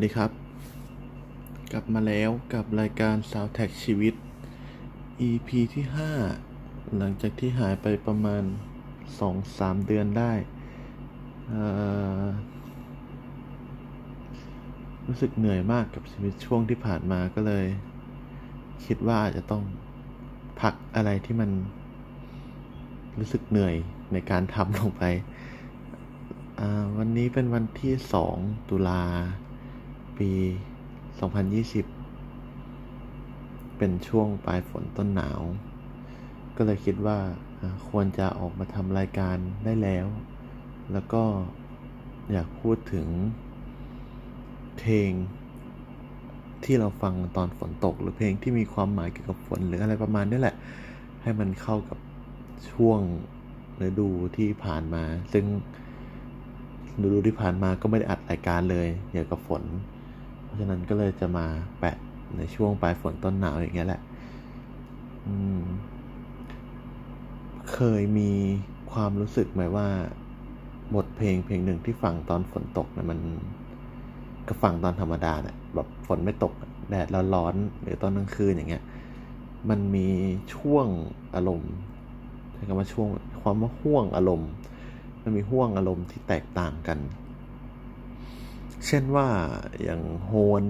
สวัสดีครับ กลับมาแล้วกับรายการ s o u n d t ็ g ชีวิต EP ที่ 5 หลังจากที่หายไปประมาณ 2-3 เดือนได้รู้สึกเหนื่อยมากกับชีวิตช่วงที่ผ่านมาก็เลย คิดว่าอาจจะต้องพักอะไรที่มันรู้สึกเหนื่อยในการทำลงไปวันนี้เป็นวันที่ 2 ตุลา ปี 2020 เป็นช่วงปลายฝนต้นหนาว ก็เลยคิดว่าอ่าควรจะออกมาทำรายการได้แล้ว แล้วก็อยากพูดถึงเพลงที่เราฟังตอนฝนตก หรือเพลงที่มีความหมายเกี่ยวกับฝนหรืออะไรประมาณนี้แหละ ให้มันเข้ากับช่วงฤดูที่ผ่านมา ซึ่งฤดูที่ผ่านมาก็ไม่ได้อัดรายการเลยเกี่ยวกับฝน เพราะฉะนั้นก็เลยจะมาแปะในช่วงปลายฝนต้นหนาวอย่างเงี้ยแหละเคยมีความรู้สึกไหมว่า บทเพลงเพลงหนึ่งที่ฟังตอนฝนตกเนี่ยมันกับฟังตอนธรรมดาเนี่ยแบบฝนไม่ตก แดดร้อนๆหรือตอนกลางคืนอย่างเงี้ย มันมีช่วงอารมณ์ใช้คำว่าช่วงความว่าห่วงอารมณ์ มันมีห่วงอารมณ์ที่แตกต่างกัน เช่นว่าอย่างโฮน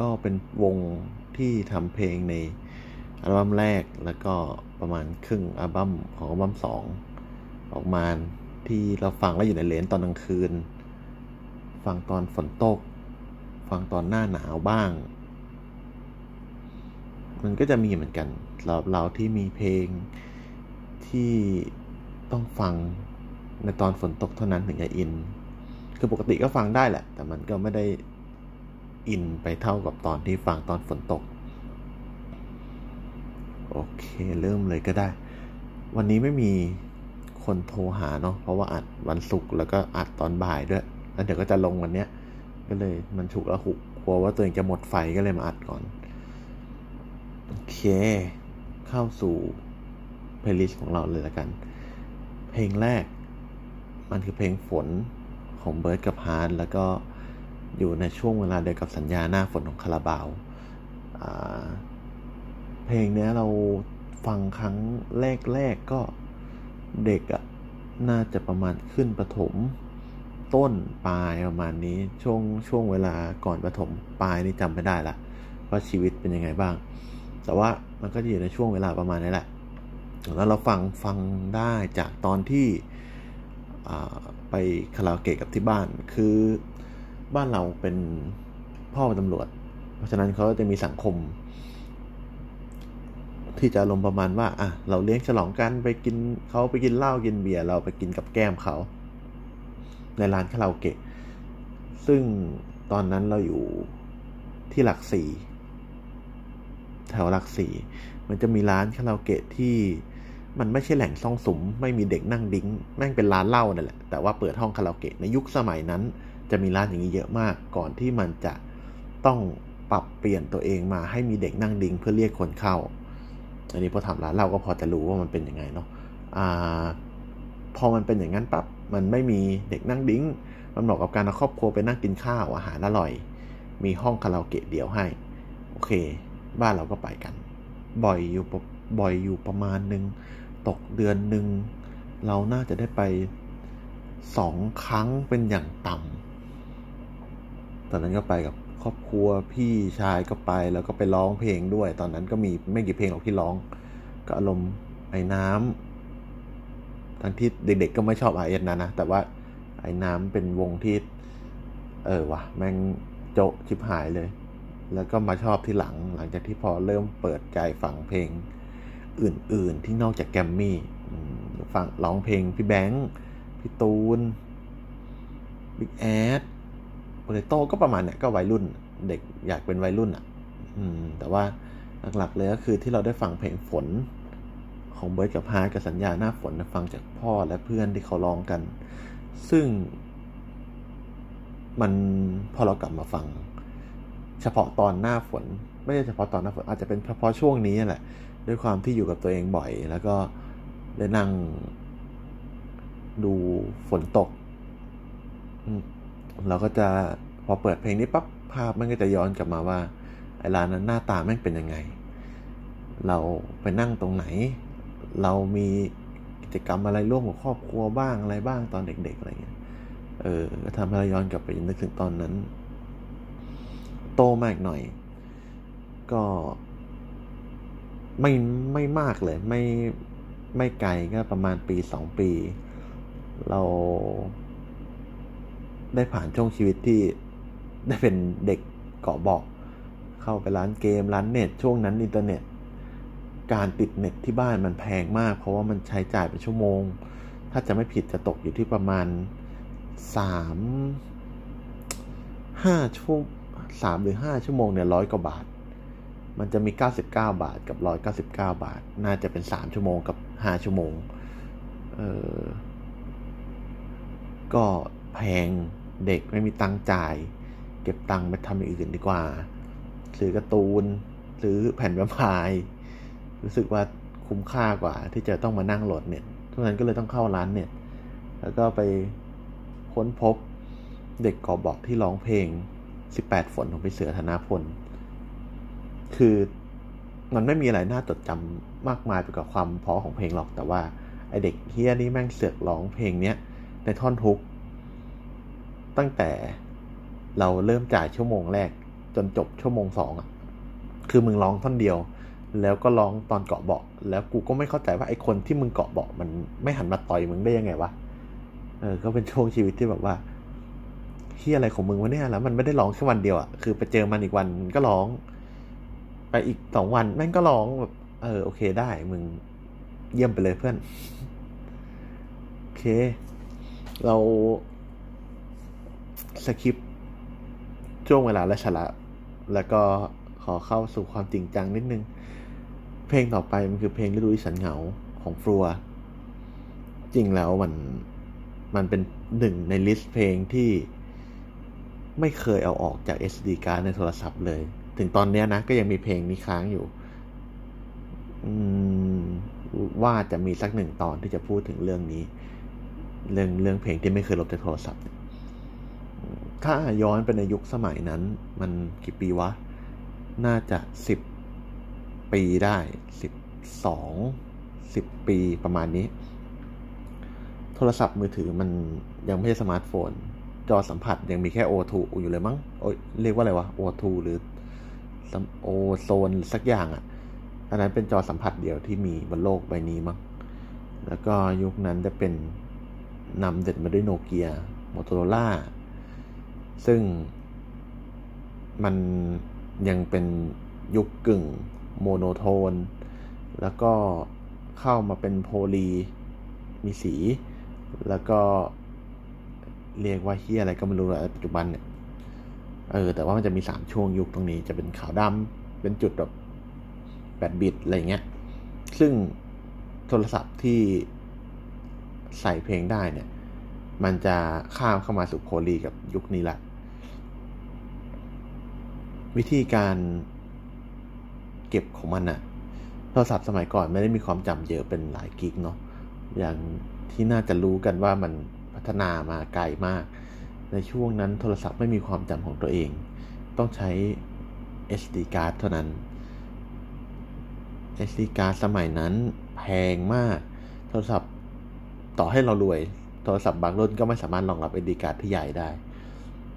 ก็เป็นวงที่ทำเพลงในอัลบั้มแรกแล้วก็ประมาณครึ่งอัลบั้มของอัลบั้มสองออกมาที่เราฟังแล้วอยู่ในเลนตอนกลางคืน ฟังตอนฝนตก ฟังตอนหน้าหนาวบ้าง มันก็จะมีเหมือนกันเราเราที่มีเพลงที่ต้องฟังในตอนฝนตกเท่านั้นถึงจะอิน คือปกติก็ฟังได้แหละ แต่มันก็ไม่ได้อินไปเท่ากับตอนที่ฟังตอนฝนตก โอเค เริ่มเลยก็ได้ วันนี้ไม่มีคนโทรหาเนาะเพราะว่าอัดวันศุกร์แล้วก็อัดตอนบ่ายด้วย แล้วเดี๋ยวก็จะลงวันเนี้ย ก็เลยมันฉุกแล้วหุกกลัวว่าตัวเองจะหมดไฟก็เลยมาอัดก่อน โอเค เข้าสู่ playlist ของเราเลยละกัน เพลงแรกมันคือเพลงฝน ของเบิร์ดกับฮาร์ทแล้วก็อยู่ในช่วงเวลาเดียวกับสัญญาหน้าฝนของคาราบาวเพลงนี้เราฟังครั้งแรกๆก็เด็กอะน่าจะประมาณขึ้นประถมต้นปลายประมาณนี้ช่วงช่วงเวลาก่อนประถมปลายนี่จำไม่ได้ละว่าชีวิตเป็นยังไงบ้าง แต่ว่ามันก็อยู่ในช่วงเวลาประมาณนี้แหละแล้วเราฟังฟังได้จากตอนที่ ไปคาราโอเกะกับที่บ้าน คือบ้านเราเป็นพ่อเป็นตำรวจ เพราะฉะนั้นเขาจะมีสังคม ที่จะลมประมาณว่าอะเราเลี้ยงฉลองกันไปกินเขาไปกินเหล้ากินเบียร์เราไปกินกับแก้มเขา ในร้านคาราโอเกะ ซึ่งตอนนั้นเราอยู่ที่หลักสี่แถวหลักสี่มันจะมีร้านคาราโอเกะที่ มันไม่ใช่แหล่งซ่องสุม ไม่มีเด็กนั่งดิ้ง แม่งเป็นร้านเหล้านั่นแหละ แต่ว่าเปิดห้องคาราโอเกะในยุคสมัยนั้น จะมีร้านอย่างนี้เยอะมาก ก่อนที่มันจะต้องปรับเปลี่ยนตัวเองมาให้มีเด็กนั่งดิ้งเพื่อเรียกคนเข้า อันนี้พอทำร้านเหล้าก็พอจะรู้ว่ามันเป็นยังไงเนาะอ่าพอมันเป็นอย่างนั้นปั๊บ มันไม่มีเด็กนั่งดิ้ง มันเหมาะกับการเอาครอบครัวไปนั่งกินข้าวอาหารอร่อย มีห้องคาราโอเกะเดียวให้ โอเค บ้านเราก็ไปกัน บ่อยอยู่บ่อยอยู่ประมาณหนึ่ง ตกเดือนหนึ่งเราน่าจะได้ไปสองครั้งเป็นอย่างต่ำตอนนั้นก็ไปกับครอบครัวพี่ชายก็ไปแล้วก็ไปร้องเพลงด้วย ตอนนั้นก็มีไม่กี่เพลงหรอกที่ร้อง ก็อารมณ์ไอ้น้ำทั้งที่เด็กๆก็ไม่ชอบไอเอ็นนะนะ แต่ว่าไอ้น้ำเป็นวงที่ เออวะแม่งโจะชิบหายเลย แล้วก็มาชอบที่หลังหลังจากที่พอเริ่มเปิดใจฟังเพลง อื่น ๆ ที่นอกจากแกรมมี่ฟังร้องเพลงพี่แบงค์พี่ตูนบิ๊กแอสโปเตโต้ก็ประมาณเนี้ยก็วัยรุ่นเด็กอยากเป็นวัยรุ่นอะอแต่ว่าหลักๆเลยก็คือที่เราได้ฟังเพลงฝนของเบิร์ดกับฮาร์ทกับสัญญาหน้าฝนฟังจากพ่อและเพื่อนที่เขาร้องกัน ซึ่งมันพอเรากลับมาฟัง เฉพาะตอนหน้าฝน ไม่ใช่เฉพาะตอนหน้าฝนอาจจะเป็นเฉพาะช่วงนี้แหละ ด้วยความที่อยู่กับตัวเองบ่อย แล้วก็ได้นั่งดูฝนตก เราก็จะพอเปิดเพลงนี้ปั๊บภาพมันก็จะย้อนกลับมาว่าไอ้ร้านนั้นหน้าตาแม่งเป็นยังไง เราไปนั่งตรงไหน เรามีกิจกรรมอะไรร่วมกับครอบครัวบ้างอะไรบ้างตอนเด็กๆอะไรเงี้ย เออก็ทำให้เราย้อนกลับไปนึกถึงตอนนั้น โตมากหน่อย ก็ ไม่ไม่มากเลย ไม่ไม่ไกลก็ประมาณปีสองปี เราได้ผ่านช่วงชีวิตที่ได้เป็นเด็กเกาะบอก เข้าไปร้านเกมร้านเน็ต ช่วงนั้นอินเทอร์เน็ต การติดเน็ตที่บ้านมันแพงมาก เพราะว่ามันใช้จ่ายเป็นชั่วโมง ถ้าจะไม่ผิดจะตกอยู่ที่ประมาณสามห้าชั่วสามหรือห้าชั่วโมงเนี่ยร้อยกว่าบาท มันจะมีเก้าสิบเก้าบาทกับร้อยเก้าสิบเก้าบาท น่าจะเป็นสามชั่วโมงกับห้าชั่วโมง เออ ก็แพงเด็กไม่มีตังจ่าย เก็บตังค์ไปทำอย่างอื่นดีกว่า ซื้อการ์ตูน ซื้อแผ่นแวมพายรู้สึกว่าคุ้มค่ากว่า ที่จะต้องมานั่งโหลดเน็ตทุกนั้นก็เลยต้องเข้าร้านเน็ต แล้วก็ไปค้นพบเด็กกอบอกที่ร้องเพลง 18 ฝนของพี่เสือธนาพล คือมันไม่มีอะไรน่าจดจำมากมายไปกับความเพราะของเพลงหรอกแต่ว่าไอเด็กเฮียนี่แม่งเสือกร้องเพลงเนี้ยในท่อนทุก ตั้งแต่เราเริ่มจ่ายชั่วโมงแรก จนจบชั่วโมงสองอะคือมึงร้องท่อนเดียว แล้วก็ร้องตอนเกาะเบาะ แล้วกูก็ไม่เข้าใจว่าไอคนที่มึงเกาะเบาะมันไม่หันมาต่อยมึงได้ยังไงวะเออก็เป็นช่วงชีวิตที่แบบว่าเฮียอะไรของมึงวะเนี่ยแล้วมันไม่ได้ร้องแค่วันเดียวอะคือไปเจอมันอีกวันก็ร้อง ไปอีกสองวันแม่งก็ร้องแบบเออโอเคได้มึงเยี่ยมไปเลยเพื่อน โอเค เราสคริปช่วงเวลาและฉละ แล้วก็ขอเข้าสู่ความจริงจังนิดนึง เพลงต่อไปมันคือเพลงฤดูที่ฉันเหงาของฟลัว จริงแล้วมันมันเป็นหนึ่งในลิสต์เพลงที่ไม่เคยเอาออกจาก SD การ์ดในโทรศัพท์เลย ถึงตอนเนี้ยนะก็ยังมีเพลงนี้ค้างอยู่ว่าจะมีสักหนึ่งตอนที่จะพูดถึงเรื่องนี้ เรื่องเรื่องเพลงที่ไม่เคยลบจากโทรศัพท์ ถ้าย้อนไปในยุคสมัยนั้น มันกี่ปีวะ น่าจะสิบปีได้สิบสองสิบปีประมาณนี้ โทรศัพท์มือถือมันยังไม่ใช่สมาร์ทโฟน จอสัมผัสยังมีแค่ O2 อยู่เลยมั้งโอ้ยเรียกว่าอะไรวะ O2 หรือ โอโซนสักอย่างอะ่ะอันนั้นเป็นจอสัมผัสเดียวที่มีบนโลกใบนี้มั้งแล้วก็ยุคนั้นจะเป็นนำเด็ดมาด้วยโนเกียโมโตโรล่าซึ่งมันยังเป็นยุคกึ่งโมโนโทน แล้วก็เข้ามาเป็นโพลีมีสี แล้วก็เรียกว่าเฮียอะไรก็ไม่รู้แลปัจจุบันเนี่ย เออ แต่ว่ามันจะมีสามช่วงยุคตรงนี้จะเป็นขาวดำเป็นจุดแบบแปดบิตอะไรเงี้ย ซึ่งโทรศัพท์ที่ใส่เพลงได้เนี่ย มันจะข้ามเข้ามาสู่โพลีกับยุคนี้แหละ วิธีการเก็บของมันอะโทรศัพท์สมัยก่อนไม่ได้มีความจำเยอะเป็นหลายกิกเนาะอย่างที่น่าจะรู้กันว่ามันพัฒนามาไกลมาก ในช่วงนั้นโทรศัพท์ไม่มีความจำของตัวเอง ต้องใช้ SD card เท่านั้น SD card สมัยนั้นแพงมาก โทรศัพท์ต่อให้เรารวย โทรศัพท์บางรุ่นก็ไม่สามารถรองรับ SD card ที่ใหญ่ได้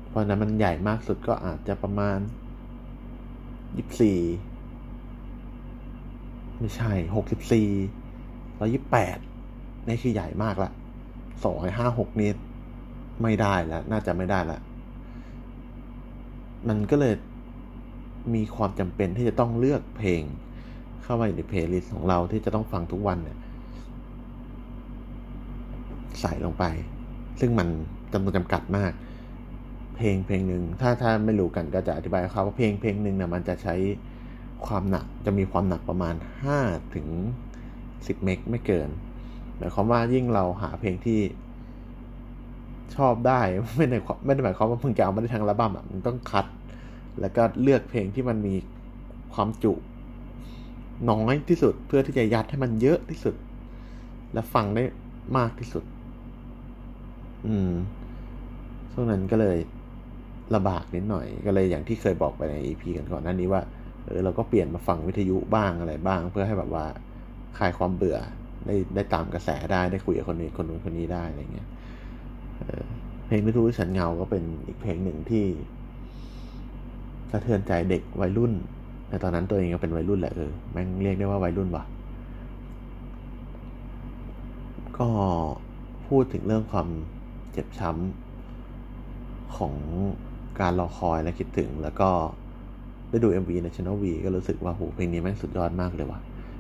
เพราะนั้นมันใหญ่มากสุดก็อาจจะประมาณยี่สี่ไม่ใช่หกสิบสี่ร้อยี่แปดนี่คือใหญ่มากละสองห้าหกนี่ ไม่ได้แล้ว น่าจะไม่ได้ละมันก็เลยมีความจำเป็นที่จะต้องเลือกเพลง เข้ามาใน playlist ของเราที่จะต้องฟังทุกวันเนี่ย ใส่ลงไป ซึ่งมันจำนวนจำกัดมาก เพลงเพลงหนึ่งถ้าถ้าไม่รู้กันก็จะอธิบายครับว่าเพลงเพลงหนึ่งเนี่ยมันจะใช้ความหนักจะมีความหนักประมาณ5ถึง10 meg ไม่เกินหมายความว่ายิ่งเราหาเพลงที่ ชอบได้ไม่ได้ไม่ได้หมายความว่ามึงจะเอามาได้ทั้งระบัมอะมึงต้องคัด แล้วก็เลือกเพลงที่มันมีความจุน้อยที่สุดเพื่อที่จะยัดให้มันเยอะที่สุด และฟังได้มากที่สุด อืมช่วงนั้นก็เลยลำบากนิดหน่อย ก็เลยอย่างที่เคยบอกไปใน EP กันก่อนหน้านี้ว่าเออเราก็เปลี่ยนมาฟังวิทยุบ้างอะไรบ้าง เพื่อให้แบบว่าคลายความเบื่อได้ได้ตามกระแสได้ได้คุยกับคนนี้คนนู้นคนนี้ได้อะไรเงี้ย เพลงไม่รู้ฉันเงาก็เป็นอีกเพลงหนึ่งที่สะเทือนใจเด็กวัยรุ่นในตอนนั้นตัวเองก็เป็นวัยรุ่นแหละเออแม่งเรียกได้ว่าวัยรุ่นว่ะ ก็พูดถึงเรื่องความเจ็บช้ำของการรอคอยและคิดถึง แล้วก็ได้ดู MV ใน Channel V ก็รู้สึกว่าโหเพลงนี้แม่งสุดยอดมากเลยว่ะ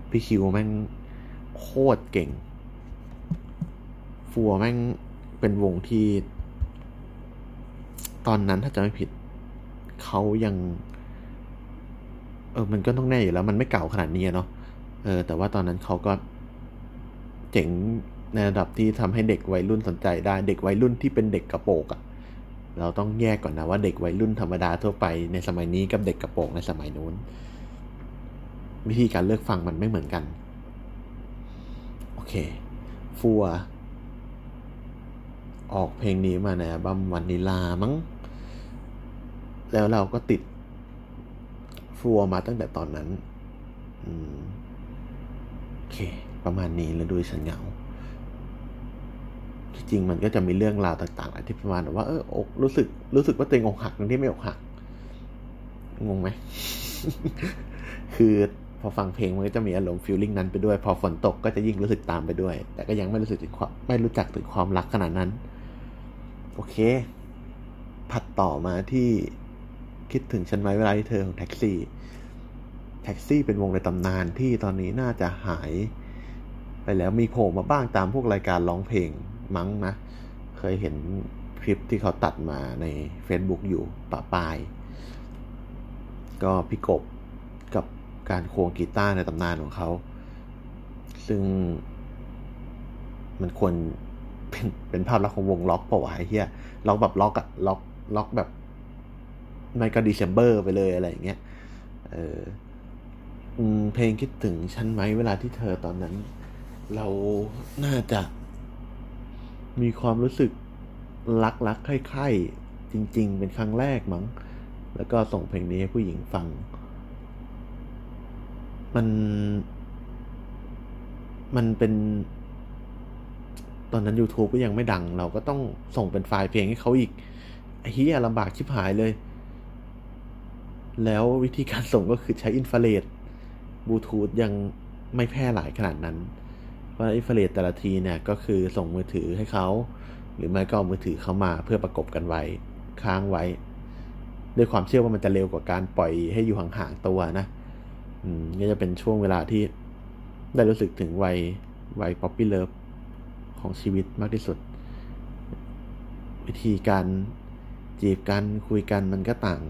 พี่คิวแม่งโคตรเก่ง ฟัวแม่งเป็นวงที่ ตอนนั้นถ้าจะไม่ผิดเขายัง เออ มันก็ต้องแน่อยู่แล้ว มันไม่เก่าขนาดนี้เนาะเออ แต่ว่าตอนนั้นเขาก็เจ๋งในระดับที่ทำให้เด็กวัยรุ่นสนใจได้ เด็กวัยรุ่นที่เป็นเด็กกระโปงอะเราต้องแยกก่อนนะว่าเด็กวัยรุ่นธรรมดาทั่วไปในสมัยนี้กับเด็กกระโปงในสมัยนู้น วิธีการเลือกฟังมันไม่เหมือนกัน โอเค ฟัว ออกเพลงนี้มาในอัลบั้มวันนิลามั้ง แล้วเราก็ติดฟัวมาตั้งแต่ตอนนั้นอืมโอเค ประมาณนี้แล้วดูฉันเหงาที่จริงมันก็จะมีเรื่องราวต่างๆอะไรที่ประมาณว่าเอออกรู้สึกรู้สึกว่าตัวเองอกหักทั้งที่ไม่อกหักงงไหมคือพอฟังเพลงมันก็จะมีอารมณ์ feeling นั้นไปด้วย พอฝนตกก็จะยิ่งรู้สึกตามไปด้วย แต่ก็ยังไม่รู้สึกถึงความไม่รู้จักถึงความรักขนาดนั้น โอเค ถัดต่อมาที่ คิดถึงฉันไหมเวลาที่เธอของแท็กซี่ แท็กซี่เป็นวงในตำนานที่ตอนนี้น่าจะหายไปแล้วมีโผล่มาบ้างตามพวกรายการร้องเพลงมั้งนะ เคยเห็นคลิปที่เขาตัดมาใน Facebook อยู่ประปราย ก็พี่กบกับการควงกีตาร์ในตำนานของเขา ซึ่งมันควรเป็นเป็นภาพลักษณ์ของวงร็อกเปล่าวะไอ้เหี้ยร็อกแบบร็อกอะร็อกร็อกแบบ ไม่ก็ดีเซมเบอร์ไปเลยอะไรอย่างเงี้ยเออเพลงคิดถึงฉันไหมเวลาที่เธอตอนนั้น เราน่าจะ มีความรู้สึกรักรักใคร่ๆจริง ๆ เป็นครั้งแรกมั้ง แล้วก็ส่งเพลงนี้ให้ผู้หญิงฟัง มัน มันเป็น ตอนนั้น YouTube ก็ยังไม่ดัง เราก็ต้องส่งเป็นไฟล์เพลงให้เขาอีกไอ้เหี้ยลำบากชิบหายเลย แล้ววิธีการส่งก็คือใช้อินฟราเรดบลูทูธยังไม่แพร่หลายขนาดนั้น เพราะอินฟราเรดแต่ละทีเนี่ยก็คือส่งมือถือให้เขา หรือไม่ก็เอามือถือเข้ามาเพื่อประกบกันไว้ค้างไว้ ด้วยความเชื่อว่ามันจะเร็วกว่าการปล่อยให้อยู่ห่างๆตัวนะ อืมนี่จะเป็นช่วงเวลาที่ได้รู้สึกถึงวัยวัย puppy loveของชีวิตมากที่สุด วิธีการจีบกันคุยกันมันก็ต่าง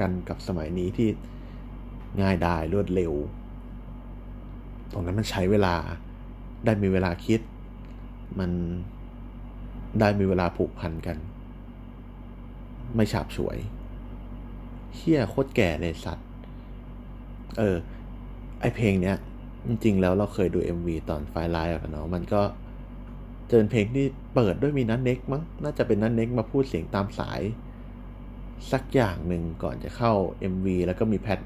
กันกับสมัยนี้ที่ง่ายดายรวดเร็ว ตรงนั้นมันใช้เวลาได้มีเวลาคิด มันได้มีเวลาผูกพันกัน ไม่ฉาบฉวยเฮี้ยโคตรแก่เลยสัตว์ เออ ไอเพลงเนี้ย จริงๆแล้วเราเคยดู MV ตอนไฟไลน์อะเนาะมันก็เจอเพลงที่เปิดด้วยมีนันเน็กมั้งน่าจะเป็นนันเน็กมาพูดเสียงตามสาย สักอย่างหนึ่งก่อนจะเข้า MV แล้วก็มีแพท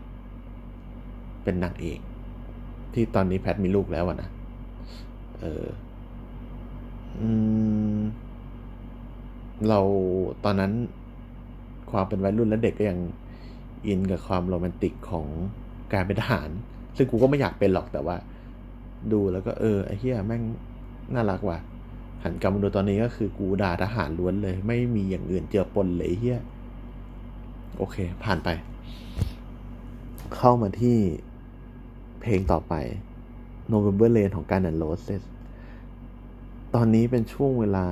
เป็นนางเอก ที่ตอนนี้แพทมีลูกแล้วนะ เออเราตอนนั้นความเป็นวัยรุ่นและเด็กก็ยังอินกับความโรแมนติกของการเป็นทหาร ซึ่งกูก็ไม่อยากเป็นหรอกแต่ว่า ดูแล้วก็เออไอ้เหี้ยแม่งน่ารักว่ะหันกลับมาดูตอนนี้ก็คือกูด่าทหารล้วนเลย ไม่มีอย่างอื่นเจือปนเลยเฮีย โอเค ผ่านไป เข้ามาที่เพลงต่อไป November Rain ของการนันโรสเซสตอนนี้เป็นช่วงเวลา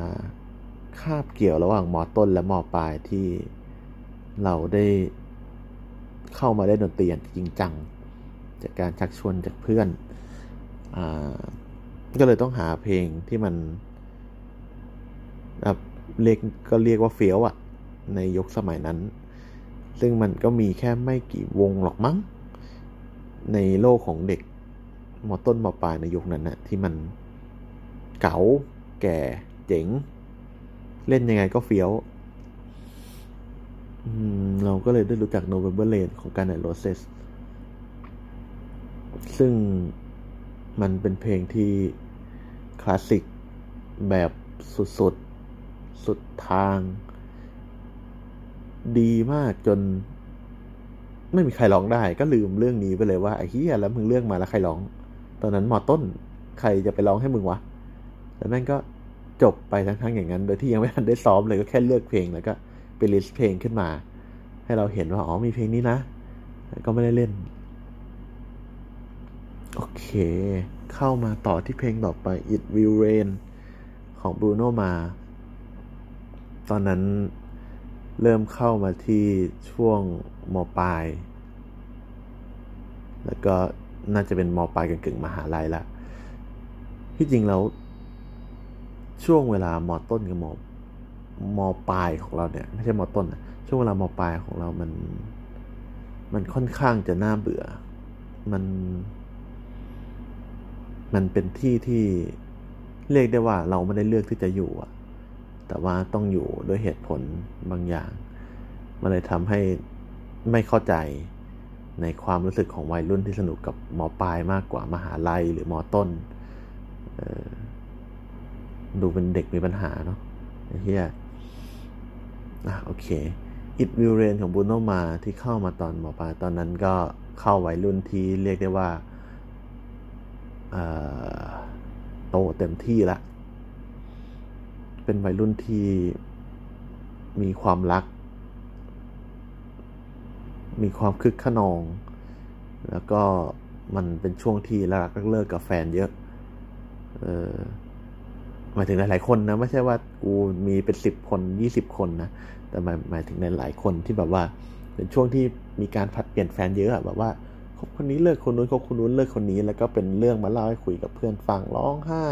คาบเกี่ยวระหว่างมอต้นและมอปลายที่เราได้เข้ามาได้ดนตรีอย่างจริงจัง จากการชักชวนจากเพื่อนอก็เลยต้องหาเพลงที่มันเรียกก็เรียกว่าเฟี้ยวอะในยุคสมัยนั้น ซึ่งมันก็มีแค่ไม่กี่วงหรอกมั้ง ในโลกของเด็กมอต้นมอปลายในยุคนั้นนะที่มันเก๋าแก่เจ๋ง เล่นยังไงก็เฟี้ยวเราก็เลยได้รู้จัก November Rain ของการ n นโรเซสซึ่งมันเป็นเพลงที่คลาสสิกแบบสุดๆ สุดทาง ดีมากจน ไม่มีใครร้องได้ ก็ลืมเรื่องนี้ไปเลยว่าไอ้เฮียแล้วมึงเลือกมาแล้วใครร้อง ตอนนั้นมอต้นใครจะไปร้องให้มึงวะแล้วแม่งก็จบไปทั้งๆอย่างนั้น โดยที่ยังไม่ทันได้ซ้อมเลยก็แค่เลือกเพลงแล้วก็ไปลิสต์เพลงขึ้นมา ให้เราเห็นว่าอ๋อมีเพลงนี้นะก็ไม่ได้เล่น โอเค เข้ามาต่อที่เพลงต่อไป It Will Rain ของ Bruno มาตอนนั้น เริ่มเข้ามาที่ช่วงมปลาย แล้วก็น่าจะเป็นมปลายกึ่งๆมหาลัยละที่จริงแล้วช่วงเวลามอต้นกับมมปลายของเราเนี่ย ไม่ใช่มอต้นนะช่วงเวลามปลายของเรามัน มันค่อนข้างจะน่าเบื่อ มัน มันเป็นที่ที่เรียกได้ว่าเราไม่ได้เลือกที่จะอยู่อะ แต่ว่าต้องอยู่ด้วยเหตุผลบางอย่าง มันเลยทำให้ไม่เข้าใจในความรู้สึกของวัยรุ่นที่สนุกกับมอปลายมากกว่ามหาลัยหรือมอต้น ดูเป็นเด็กมีปัญหาเนาะเฮียอะโอเค It Will Rain ของบูโนมาที่เข้ามาตอนหมอปลายตอนนั้นก็เข้าวัยรุ่นที่เรียกได้ว่าโตเต็มที่ละ เป็นวัยรุ่นที่มีความรัก มีความคึกขนอง แล้วก็มันเป็นช่วงที่รักเลิกกับแฟนเยอะเออหมายถึงหลายๆคนนะ ไม่ใช่ว่ากูมีเป็นสิบคนยี่สิบคนนะ แต่หมายหมายถึงในหลายคนที่แบบว่า เป็นช่วงที่มีการผัดเปลี่ยนแฟนเยอะแบบว่าคบคนนี้เลิกคนนู้นคบคนนู้นเลิกคนนี้ แล้วก็เป็นเรื่องมาเล่าให้คุยกับเพื่อนฟังร้องไห้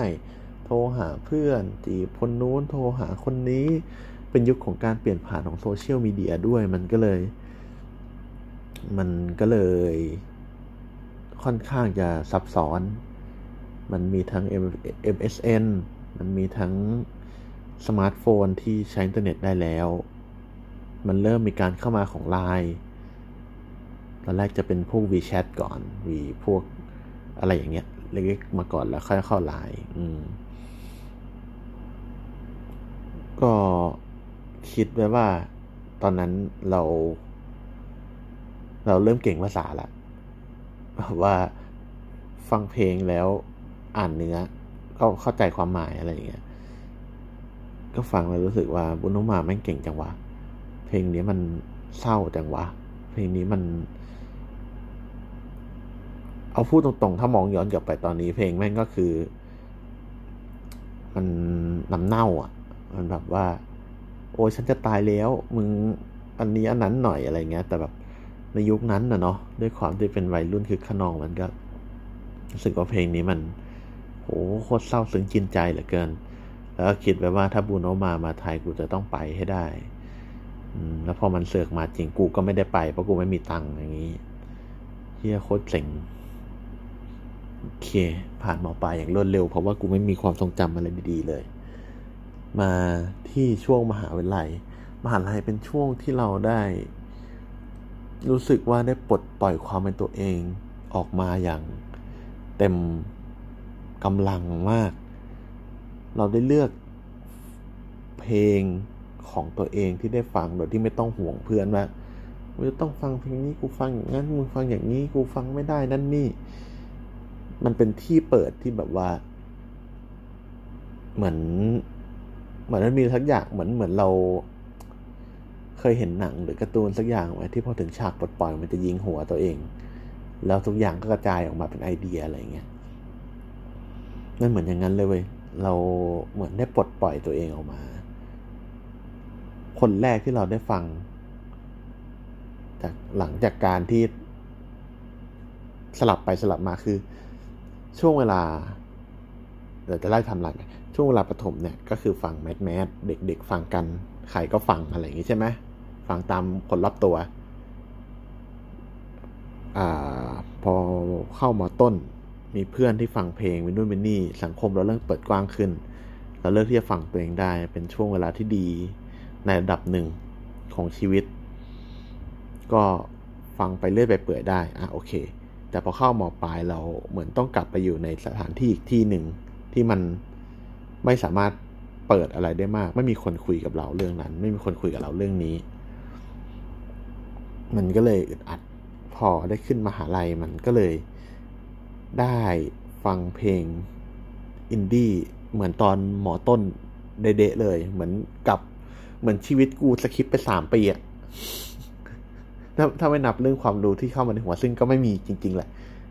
โทรหาเพื่อนจีบคนนู้นโทรหาคนนี้เป็นยุคของการเปลี่ยนผ่านของโซเชียลมีเดียด้วยมันก็เลย มันก็เลยค่อนข้างจะซับซ้อน มันมีทั้ง MSN มันมีทั้งสมาร์ทโฟนที่ใช้อินเทอร์เน็ตได้แล้ว มันเริ่มมีการเข้ามาของไลน์ตอนแรกจะเป็นพวก WeChat ก่อนวีพวกอะไรอย่างเงี้ย เล็กๆมาก่อนแล้วค่อยเข้าไลน์อืม ก็คิดไว้ว่าตอนนั้นเรา เราเริ่มเก่งภาษาละว่าฟังเพลงแล้วอ่านเนื้อ ก็เข้าใจความหมายอะไรอย่างเงี้ย ก็ฟังแล้วรู้สึกว่าบุญนมาแม่งเก่งจังวะ เพลงนี้มันเศร้าจังวะ เพลงนี้มัน เอาพูดตรงๆ ถ้ามองย้อนกลับไปตอนนี้ เพลงแม่งก็คือ มันน้ำเน่าอะ มันแบบว่า โอ้ยฉันจะตายแล้วมึงอันนี้อันนั้นหน่อยอะไรเงี้ย แต่แบบในยุคนั้นนะเนาะด้วยความที่เป็นวัยรุ่นคือขนองมันก็รู้สึกว่าเพลงนี้มันโอ้โคตรเศร้าซึ้งจินใจเหลือเกิน แล้วก็คิดไว้ว่าถ้าบูโนมามาไทยกูจะต้องไปให้ได้แล้วพอมันเสือกมาจริงกูก็ไม่ได้ไปเพราะกูไม่มีตังค์อย่างนี้เฮียโคตรเจ๋งโอเค ผ่านหมอปลายอย่างรวดเร็ว เพราะว่ากูไม่มีความทรงจำอะไรดีๆเลย มาที่ช่วงมหาวิทยาลัย มหาลัยเป็นช่วงที่เราได้ รู้สึกว่าได้ปลดปล่อยความเป็นตัวเองออกมาอย่างเต็มกำลังมาก เราได้เลือกเพลงของตัวเองที่ได้ฟังโดยที่ไม่ต้องห่วงเพื่อนว่ามึงจะต้องฟังเพลงนี้กูฟังอย่างนั้นมึงฟังอย่างนี้กูฟังไม่ได้นั่นนี่ มันเป็นที่เปิดที่แบบว่า เหมือน เหมือนมันมีสักอย่างเหมือนเหมือนเรา เคยเห็นหนังหรือการ์ตูนสักอย่างไว้ที่พอถึงฉากปลดปล่อยมันจะยิงหัวตัวเอง แล้วทุกอย่างก็กระจายออกมาเป็นไอเดียอะไรเงี้ยนั่นเหมือนอย่างนั้นเลยเว้ยเราเหมือนได้ปลดปล่อยตัวเองออกมา คนแรกที่เราได้ฟัง จากหลังจากการที่ สลับไปสลับมาคือ ช่วงเวลาเดี๋ยวจะไล่ทำหลัง ช่วงเวลาประถมเนี่ยก็คือฟังแมสแมสเด็กๆฟังกันใครก็ฟังอะไรอย่างนี้ใช่ไหมฟังตามคนรอบตัวอพอเข้ามาต้นมีเพื่อนที่ฟังเพลงวินนู่นวินนี่สังคมเราเริ่มเปิดกว้างขึ้น เราเลิกที่จะฟังตัวเองได้เป็นช่วงเวลาที่ดีในระดับหนึ่งของชีวิต ก็ฟังไปเรื่อยไปเปื่อยได้อะโอเค แต่พอเข้ามอปลายเราเหมือนต้องกลับไปอยู่ในสถานที่อีกที่หนึ่งที่มัน ไม่สามารถเปิดอะไรได้มาก ไม่มีคนคุยกับเราเรื่องนั้น ไม่มีคนคุยกับเราเรื่องนี้ มันก็เลยอึดอัดพอได้ขึ้นมหาลัยมันก็เลยได้ฟังเพลงอินดี้เหมือนตอนหมอต้นเดะเลย เหมือนกับเหมือนชีวิตกู skip ไปสามปีอะถ้าถ้าไม่นับเรื่องความรู้ที่เข้ามาในหัวซึ่งก็ไม่มีจริง ๆ แหละ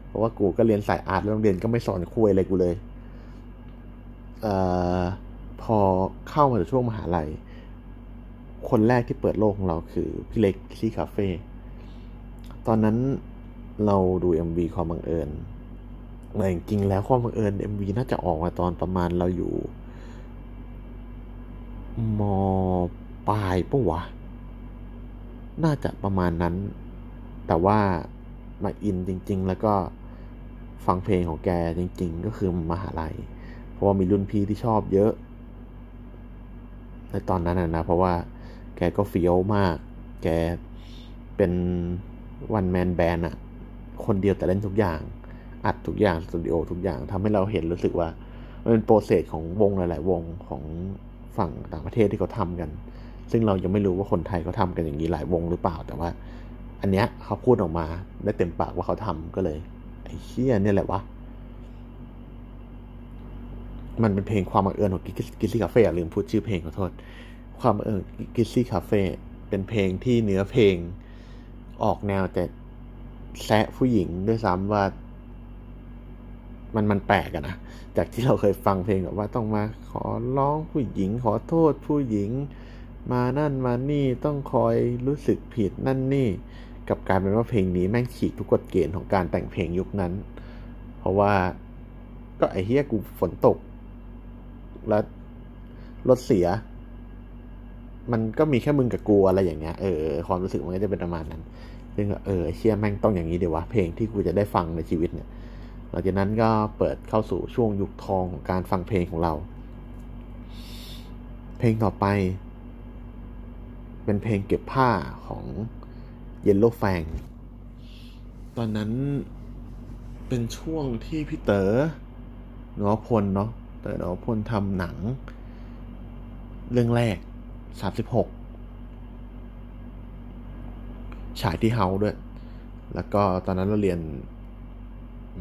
เพราะว่ากูก็เรียนสาย art โรงเรียนก็ไม่สอนคุยอะไรกูเลย ออพอเข้ามาในช่วงมหาลัย คนแรกที่เปิดโลกของเราคือพี่เล็กที่คาเฟ่ตอนนั้นเราดู MV ความบังเอิญแต่จริงแล้วความบังเอิญ MV น่าจะออกมาตอนประมาณเราอยู่มปลายปะวะ น่าจะประมาณนั้น แต่ว่ามาอินจริง ๆ แล้วก็ฟังเพลงของแกจริง ๆ ก็คือมหาลัย เพราะว่ามีรุ่นพี่ที่ชอบเยอะ ในตอนนั้นนะเพราะว่าแกก็เฟี้ยวมาก แกเป็นวันแมนแบนอะคนเดียวแต่เล่นทุกอย่าง อัดทุกอย่างสตูดิโอทุกอย่างทำให้เราเห็นรู้สึกว่ามันเป็นโปรเซสของวงหลาย ๆ วงของฝั่งต่างประเทศที่เขาทากัน ซึ่งเรายังไม่รู้ว่าคนไทยเขาทากันอย่างนี้หลายวงหรือเปล่า แต่ว่า อันเนี้ยเขาพูดออกมาได้เต็มปากว่าเขาทำก็เลยไอ้เชี่ยเนี่ยแหละวะ มันเป็นเพลงความบังเอิญของกิซซี่คาเฟ่ลืมพูดชื่อเพลงขอโทษ ความบังเอิญกิซซี่คาเฟ่เป็นเพลงที่เนื้อเพลงออกแนวแต่แซะผู้หญิงด้วยซ้ำว่า มันมันแปลกอะนะ จากที่เราเคยฟังเพลงแบบว่าต้องมาขอร้องผู้หญิง ขอโทษผู้หญิง มานั่นมานี่ต้องคอยรู้สึกผิดนั่นนี่กับการเป็นว่าเพลงนี้แม่งฉีกทุกกฎเกณฑ์ของการแต่งเพลงยุคนั้น เพราะว่าก็ไอ้เฮียกูฝนตก แล้วรถเสีย มันก็มีแค่มึงกับกูอะไรอย่างเงี้ยเออความรู้สึกมันก็จะเป็นประมาณนั้นซึ่งเออเชี่ยแม่งต้องอย่างนี้เดี๋ยววะเพลงที่กูจะได้ฟังในชีวิตเนี่ยหลังจากนั้นก็เปิดเข้าสู่ช่วงยุคทองของการฟังเพลงของเรา เพลงต่อไป เป็นเพลงเก็บผ้าของเยลโลแฟงตอนนั้นเป็นช่วงที่พี่เต๋อหนอพลเนาะ ต๋อหนอพลทำหนัง เรื่องแรก 36 ฉายที่เฮาด้วย แล้วก็ตอนนั้นเราเรียน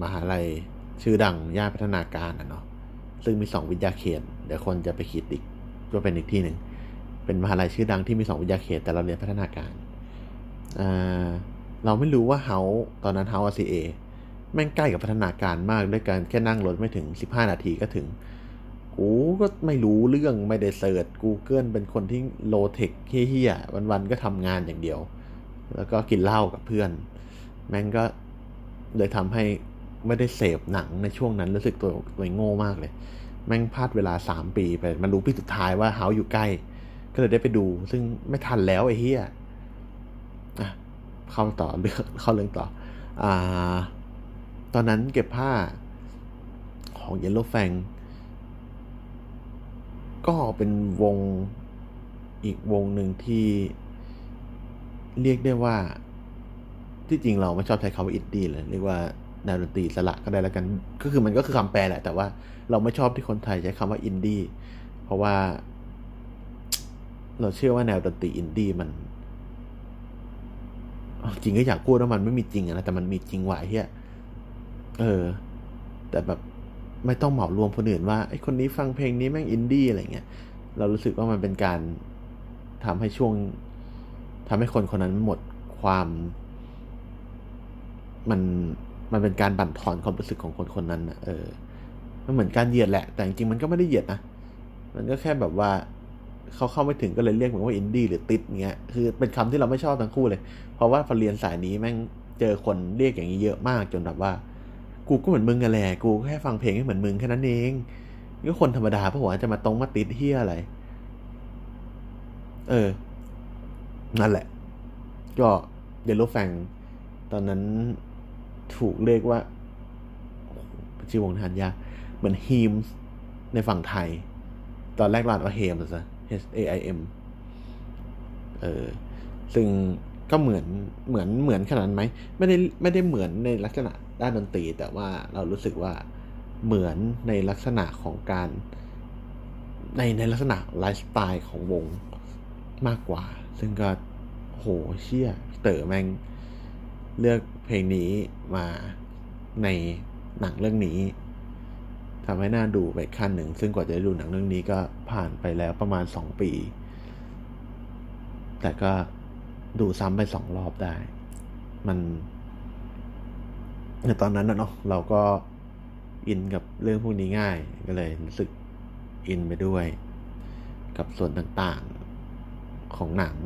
มหาลัยชื่อดังย่านพัฒนาการอะเนาะซึ่งมีสองวิทยาเขต เดี๋ยวคนจะไปคิดอีกก็เป็นอีกที่หนึ่ง เป็นมหาลัยชื่อดังที่มีสองวิทยาเขต แต่เราเรียนพัฒนาการ เราไม่รู้ว่าเฮาตอนนั้นเฮาซีเอแม่งใกล้กับพัฒนาการมากด้วยการแค่นั่งรถไม่ถึง 15 นาทีก็ถึง กูก็ไม่รู้เรื่องไม่ได้เสิร์ช Google เป็นคนที่ low-tech เหี้ยวันๆก็ทำงานอย่างเดียว แล้วก็กินเหล้ากับเพื่อน แม่งก็เลยทำให้ไม่ได้เสพหนังในช่วงนั้นรู้สึกตัวตัวโง่มากเลย แม่งพลาดเวลาสามปีไปมันรู้ปีสุดท้ายว่าเฮาอยู่ใกล้ ก็เลยได้ไปดู ซึ่งไม่ทันแล้วไอ้เฮี้ยอะเข้าต่อเรื่องเข้าเรื่องต่อ อ่า ตอนนั้นเก็บผ้าของเยลโลแฟง ก็เป็นวงอีกวงหนึ่งที่เรียกได้ว่า ที่จริงเราไม่ชอบใช้คำว่าอินดี้เลยเรียกว่าแนวดนตรีอิสระก็ได้แล้วกัน ก็คือมันก็คือคำแปลแหละ แต่ว่าเราไม่ชอบที่คนไทยใช้คำว่าอินดี้เพราะว่า เราเชื่อว่าแนวดนตรีอินดี้มันจริงก็อยากพูดว่ามันไม่มีจริงนะแต่มันมีจริงว่ะเหี้ยเออ แต่แบบ ไม่ต้องเหมารวมคนอื่นว่าไอ้คนนี้ฟังเพลงนี้แม่งอินดี้อะไรเงี้ยเรารู้สึกว่ามันเป็นการทำให้ช่วงทำให้คนคนนั้นหมดความ มันมันเป็นการบั่นทอนความรู้สึกของคนคนนั้นนะเออมันเหมือนการเหยียดแหละ แต่จริงมันก็ไม่ได้เหยียดนะมันก็แค่แบบว่าเขาเข้าไม่ถึงก็เลยเรียกเหมือนว่าอินดี้หรือติดเงี้ยคือเป็นคำที่เราไม่ชอบทั้งคู่เลย เพราะว่าพอเรียนสายนี้แม่งเจอคนเรียกอย่างนี้เยอะมากจนแบบว่า กูก็เหมือนมึงกันแหละกูแค่ฟังเพลงให้เหมือนมึงแค่นั้นเองก็คนธรรมดาเพราะว่าจะมาตรงมาติดเฮียอะไร เออ นั่นแหละ ก็เดลโลแฟงตอนนั้นถูกเรียกว่าชื่อวงทานยาเหมือนฮีมในฝั่งไทย ตอนแรกรานว่าเฮมซะ H A I M เออ ซึ่ง ก็เหมือนเหมือนเหมือนขนาดไหมไม่ได้ไม่ได้เหมือนในลักษณะด้านดนตรี แต่ว่าเรารู้สึกว่าเหมือนในลักษณะของการในในลักษณะไลฟ์สไตล์ของวงมากกว่า ซึ่งก็โหเชี่ยเต๋อแม่งเลือกเพลงนี้มาในหนังเรื่องนี้ทำให้น่าดูไปขั้นหนึ่ง ซึ่งกว่าจะได้ดูหนังเรื่องนี้ก็ผ่านไปแล้วประมาณสองปี แต่ก็ ดูซ้ำไปสองรอบได้ มันในตอนนั้นนะเนาะเราก็อินกับเรื่องพวกนี้ง่าย ก็เลยรู้สึกอินไปด้วย กับส่วนต่างๆของหนัง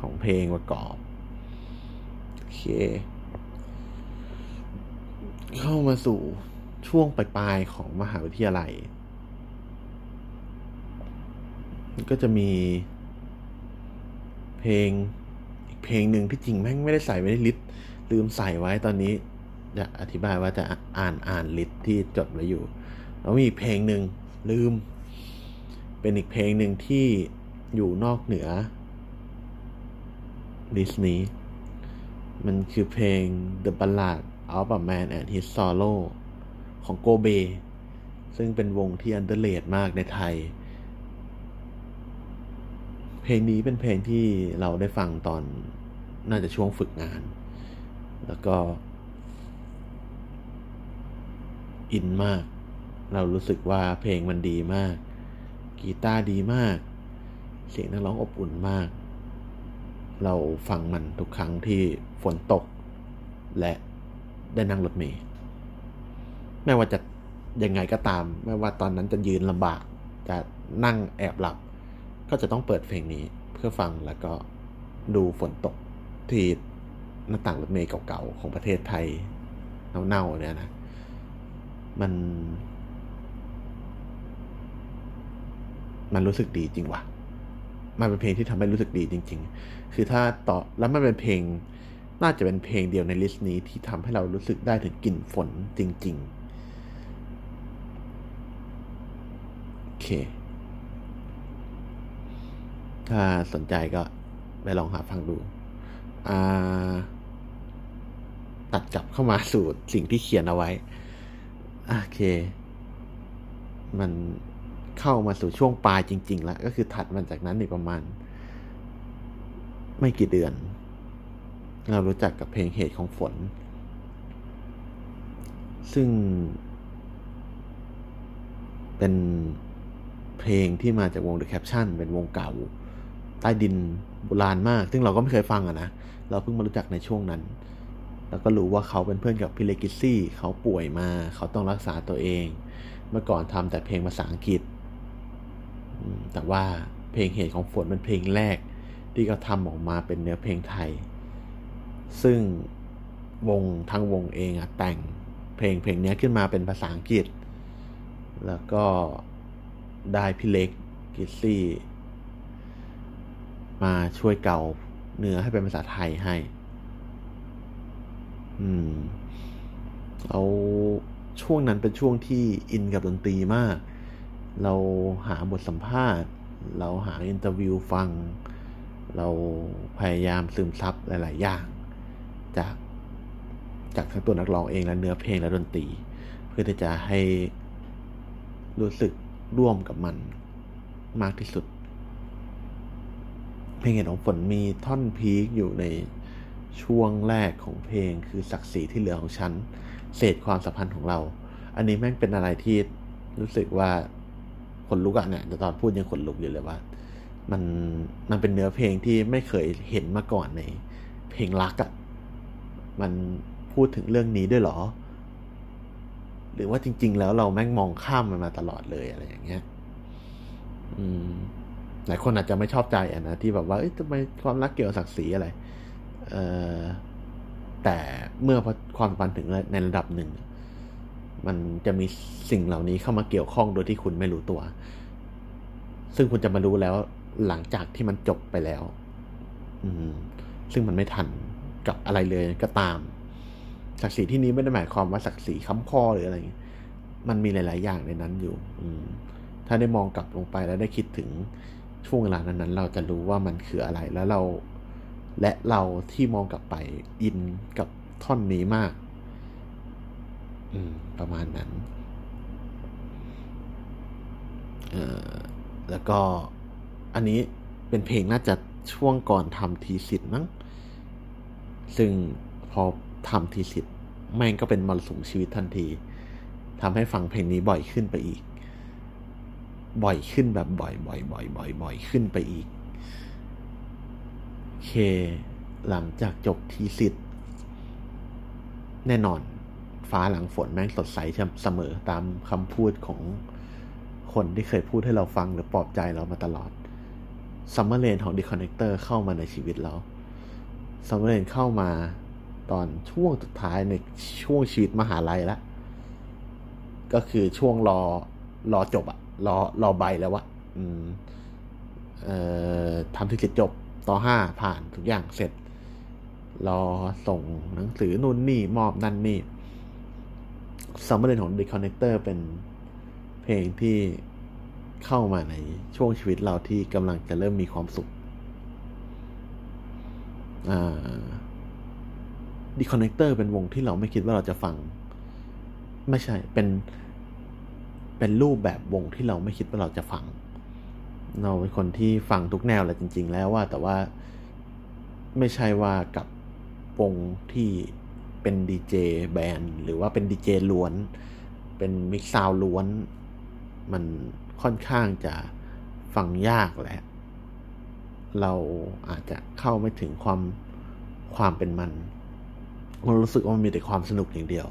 ของเพลงประกอบ โอเค เข้ามาสู่ช่วงปลายๆของมหาวิทยาลัย ก็จะมีเพลง เพลงหนึ่งที่จริงแม่งไม่ได้ใส่ไว้ใน list ลืมใส่ไว้ตอนนี้ จะอธิบายว่าจะอ่านอ่าน list ที่จดไว้อยู่ แล้วมีเพลงหนึ่งลืม เป็นอีกเพลงหนึ่งที่อยู่นอกเหนือ list นี้ มันคือเพลง The Ballad of a Man and His Sorrow ของโกเบซึ่งเป็นวงที่ underrated มากในไทย เพลงนี้เป็นเพลงที่เราได้ฟังตอนน่าจะช่วงฝึกงาน แล้วก็ อินมาก เรารู้สึกว่าเพลงมันดีมาก กีตาร์ดีมาก เสียงนักร้องอบอุ่นมาก เราฟังมันทุกครั้งที่ฝนตก และได้นั่งรถเมล์ไม่ว่าจะยังไงก็ตาม ไม่ว่าตอนนั้นจะยืนลำบาก จะนั่งแอบหลับ ก็จะต้องเปิดเพลงนี้เพื่อฟังแล้วก็ดูฝนตกที่หน้าต่างรถเมล์เก่าๆ ของประเทศไทยเน่าๆเนี่ยนะ มัน มันรู้สึกดีจริงวะมันเป็นเพลงที่ทำให้รู้สึกดีจริง ๆ คือถ้าต่อแล้วมันเป็นเพลง น่าจะเป็นเพลงเดียวในลิสต์นี้ที่ทำให้เรารู้สึกได้ถึงกลิ่นฝนจริง ๆ โอเค ถ้าสนใจก็ไปลองหาฟังดูตัดกลับเข้ามาสู่สิ่งที่เขียนเอาไว้ โอเค มันเข้ามาสู่ช่วงปลายจริง ๆ แล้ว ก็คือถัดมันจากนั้นอีกประมาณ ไม่กี่เดือน เรารู้จักกับเพลงเหตุของฝน ซึ่ง เป็นเพลงที่มาจากวง The Caption เป็นวงเก่า ใต้ดินโบราณมาก ซึ่งเราก็ไม่เคยฟังอะนะ เราเพิ่งมารู้จักในช่วงนั้น แล้วก็รู้ว่าเขาเป็นเพื่อนกับพิเลกิซี่ เขาป่วยมา เขาต้องรักษาตัวเอง เมื่อก่อนทำแต่เพลงภาษาอังกฤษ แต่ว่าเพลงเหตุของฝนเป็นเพลงแรก ที่เขาทำออกมาเป็นเนื้อเพลงไทย ซึ่งวงทั้งวงเองอะแต่งเพลงเพลงนี้ขึ้นมาเป็นภาษาอังกฤษ แล้วก็ได้พี่เล็กกิซี่ มาช่วยเก่าเนื้อให้เป็นภาษาไทยให้ อืมเอาช่วงนั้นเป็นช่วงที่อินกับดนตรีมาก เราหาบทสัมภาษณ์ เราหา interview ฟัง เราพยายามซึมซับหลาย ๆ อย่าง จากจากทั้งตัวนักร้องเองและเนื้อเพลงและดนตรี เพื่อที่จะให้รู้สึกร่วมกับมันมากที่สุด เพลงเห็นของฝนมีท่อนพีคอยู่ในช่วงแรกของเพลงคือศักดิ์ศรีที่เหลือของฉันเศษความสัมพันธ์ของเรา อันนี้แม่งเป็นอะไรที่รู้สึกว่าขนลุกอะเนี่ยแต่ตอนพูดยังขนลุกอยู่เลยว่า มันมันเป็นเนื้อเพลงที่ไม่เคยเห็นมาก่อนในเพลงรักอะมันพูดถึงเรื่องนี้ด้วยหรอ หรือว่าจริง ๆ แล้วเราแม่งมองข้ามมันมาตลอดเลยอะไรอย่างเงี้ย อืม หลายคนอาจจะไม่ชอบใจอะนะที่แบบว่าทำไมความรักเกี่ยวกับศักดิ์ศรีอะไรเออแต่เมื่อความสัมพันธ์ถึงในระดับหนึ่ง มันจะมีสิ่งเหล่านี้เข้ามาเกี่ยวข้องโดยที่คุณไม่รู้ตัว ซึ่งคุณจะมารู้แล้วหลังจากที่มันจบไปแล้ว อืม ซึ่งมันไม่ทันกับอะไรเลยก็ตามศักดิ์ศรีที่นี้ไม่ได้หมายความว่าศักดิ์ศรีค้ำข้อหรืออะไรมันมีหลาย ๆ อย่างในนั้นอยู่ อืม ถ้าได้มองกลับลงไปแล้วได้คิดถึง ช่วงเวลานั้นๆ เราจะรู้ว่ามันคืออะไรแล้วเราและเราที่มองกลับไปอินกับท่อนนี้มาก อืม ประมาณนั้นเออแล้วก็อันนี้เป็นเพลงน่าจะช่วงก่อนทำทีสิทธ์มั้งซึ่งพอทำทีสิทธ์แม่งก็เป็นมรสุมชีวิตทันทีทำให้ฟังเพลงนี้บ่อยขึ้นไปอีก บ่อยขึ้นแบบบ่อยบ่อยบ่อยบ่อยบ่อยขึ้นไปอีกเค หลังจากจบทีสิทธ์แน่นอน ฟ้าหลังฝนแม่งสดใสเสมอตามคำพูดของคนที่เคยพูดให้เราฟังหรือปลอบใจเรามาตลอดSummer Rain ของ The Connector เข้ามาในชีวิตเรา Summer Rain เข้ามาตอนช่วงสุดท้ายในช่วงชีวิตมหาลัยแล้วก็คือช่วงรอรอจบอะ รอรอใบแล้ววะอืมเอ่อทำ thesis จบบทห้าผ่านทุกอย่างเสร็จ รอส่งหนังสือนู่นนี่มอบนั่นนี่ Summer Rain ของ The Connector เป็นเพลงที่เข้ามาในช่วงชีวิตเราที่กำลังจะเริ่มมีความสุขดีคอนเนคเตอร์เป็นวงที่เราไม่คิดว่าเราจะฟัง ไม่ใช่เป็น เป็นรูปแบบวงที่เราไม่คิดว่าเราจะฟัง เราเป็นคนที่ฟังทุกแนวแหละจริง ๆ แล้วว่าแต่ว่าไม่ใช่ว่ากับวงที่เป็นดีเจband หรือว่าเป็นดีเจล้วน เป็นมิกซาวล้วน มันค่อนข้างจะฟังยากและ เราอาจจะเข้าไม่ถึงความความเป็นมันมันรู้สึกว่ามันมีแต่ความสนุกอย่างเดียว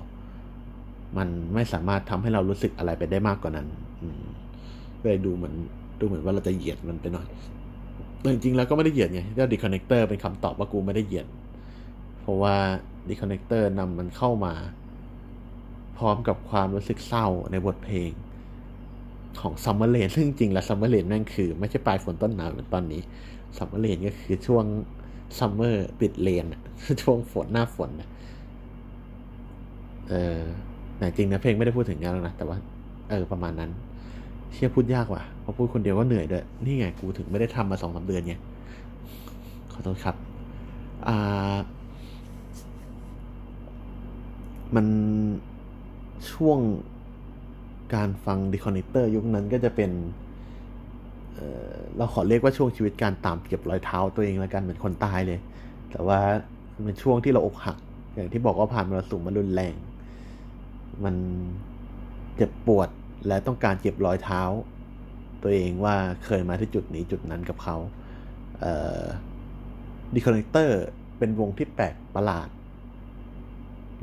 มันไม่สามารถทำให้เรารู้สึกอะไรไปได้มากกว่านั้นเลยดูเหมือนดูเหมือนว่าเราจะเหยียดมันไปหน่อยแต่จริงๆแล้วก็ไม่ได้เหยียดไงเรียกดีคอนเนคเตอร์เป็นคำตอบว่ากูไม่ได้เหยียด เพราะว่าดีคอนเนคเตอร์นำมันเข้ามา พร้อมกับความรู้สึกเศร้าในบทเพลงของ Summer Rain ซึ่งจริงแล้ว Summer Rain นั่นคือ ไม่ใช่ปลายฝนต้นหนาวเหมือนตอนนี้ Summer Rain ก็คือช่วง summer ปิด rain ช่วงฝนหน้าฝนนะเออ แต่จริงนะเพลงไม่ได้พูดถึงงานแล้วนะแต่ว่าเออประมาณนั้น เชี่ยพูดยากว่ะพอพูดคนเดียวก็เหนื่อยด้วยนี่ไงกูถึงไม่ได้ทำมาสองสามเดือนไงขอโทษครับอ่ามันช่วงการฟัง Deconnector ยุคนั้นก็จะเป็นเเราขอเรียกว่าช่วงชีวิตการตามเก็บรอยเท้าตัวเองแล้วกันเหมือนคนตายเลย แต่ว่าเป็นช่วงที่เราอกหัก อย่างที่บอกว่าผ่านมรสุมมารุนแรง มันเจ็บปวดและต้องการเจ็บรอยเท้า ตัวเองว่าเคยมาที่จุดนี้จุดนั้นกับเขาดีคอนเนคเตอร์เป็นวงที่แปลกประหลาด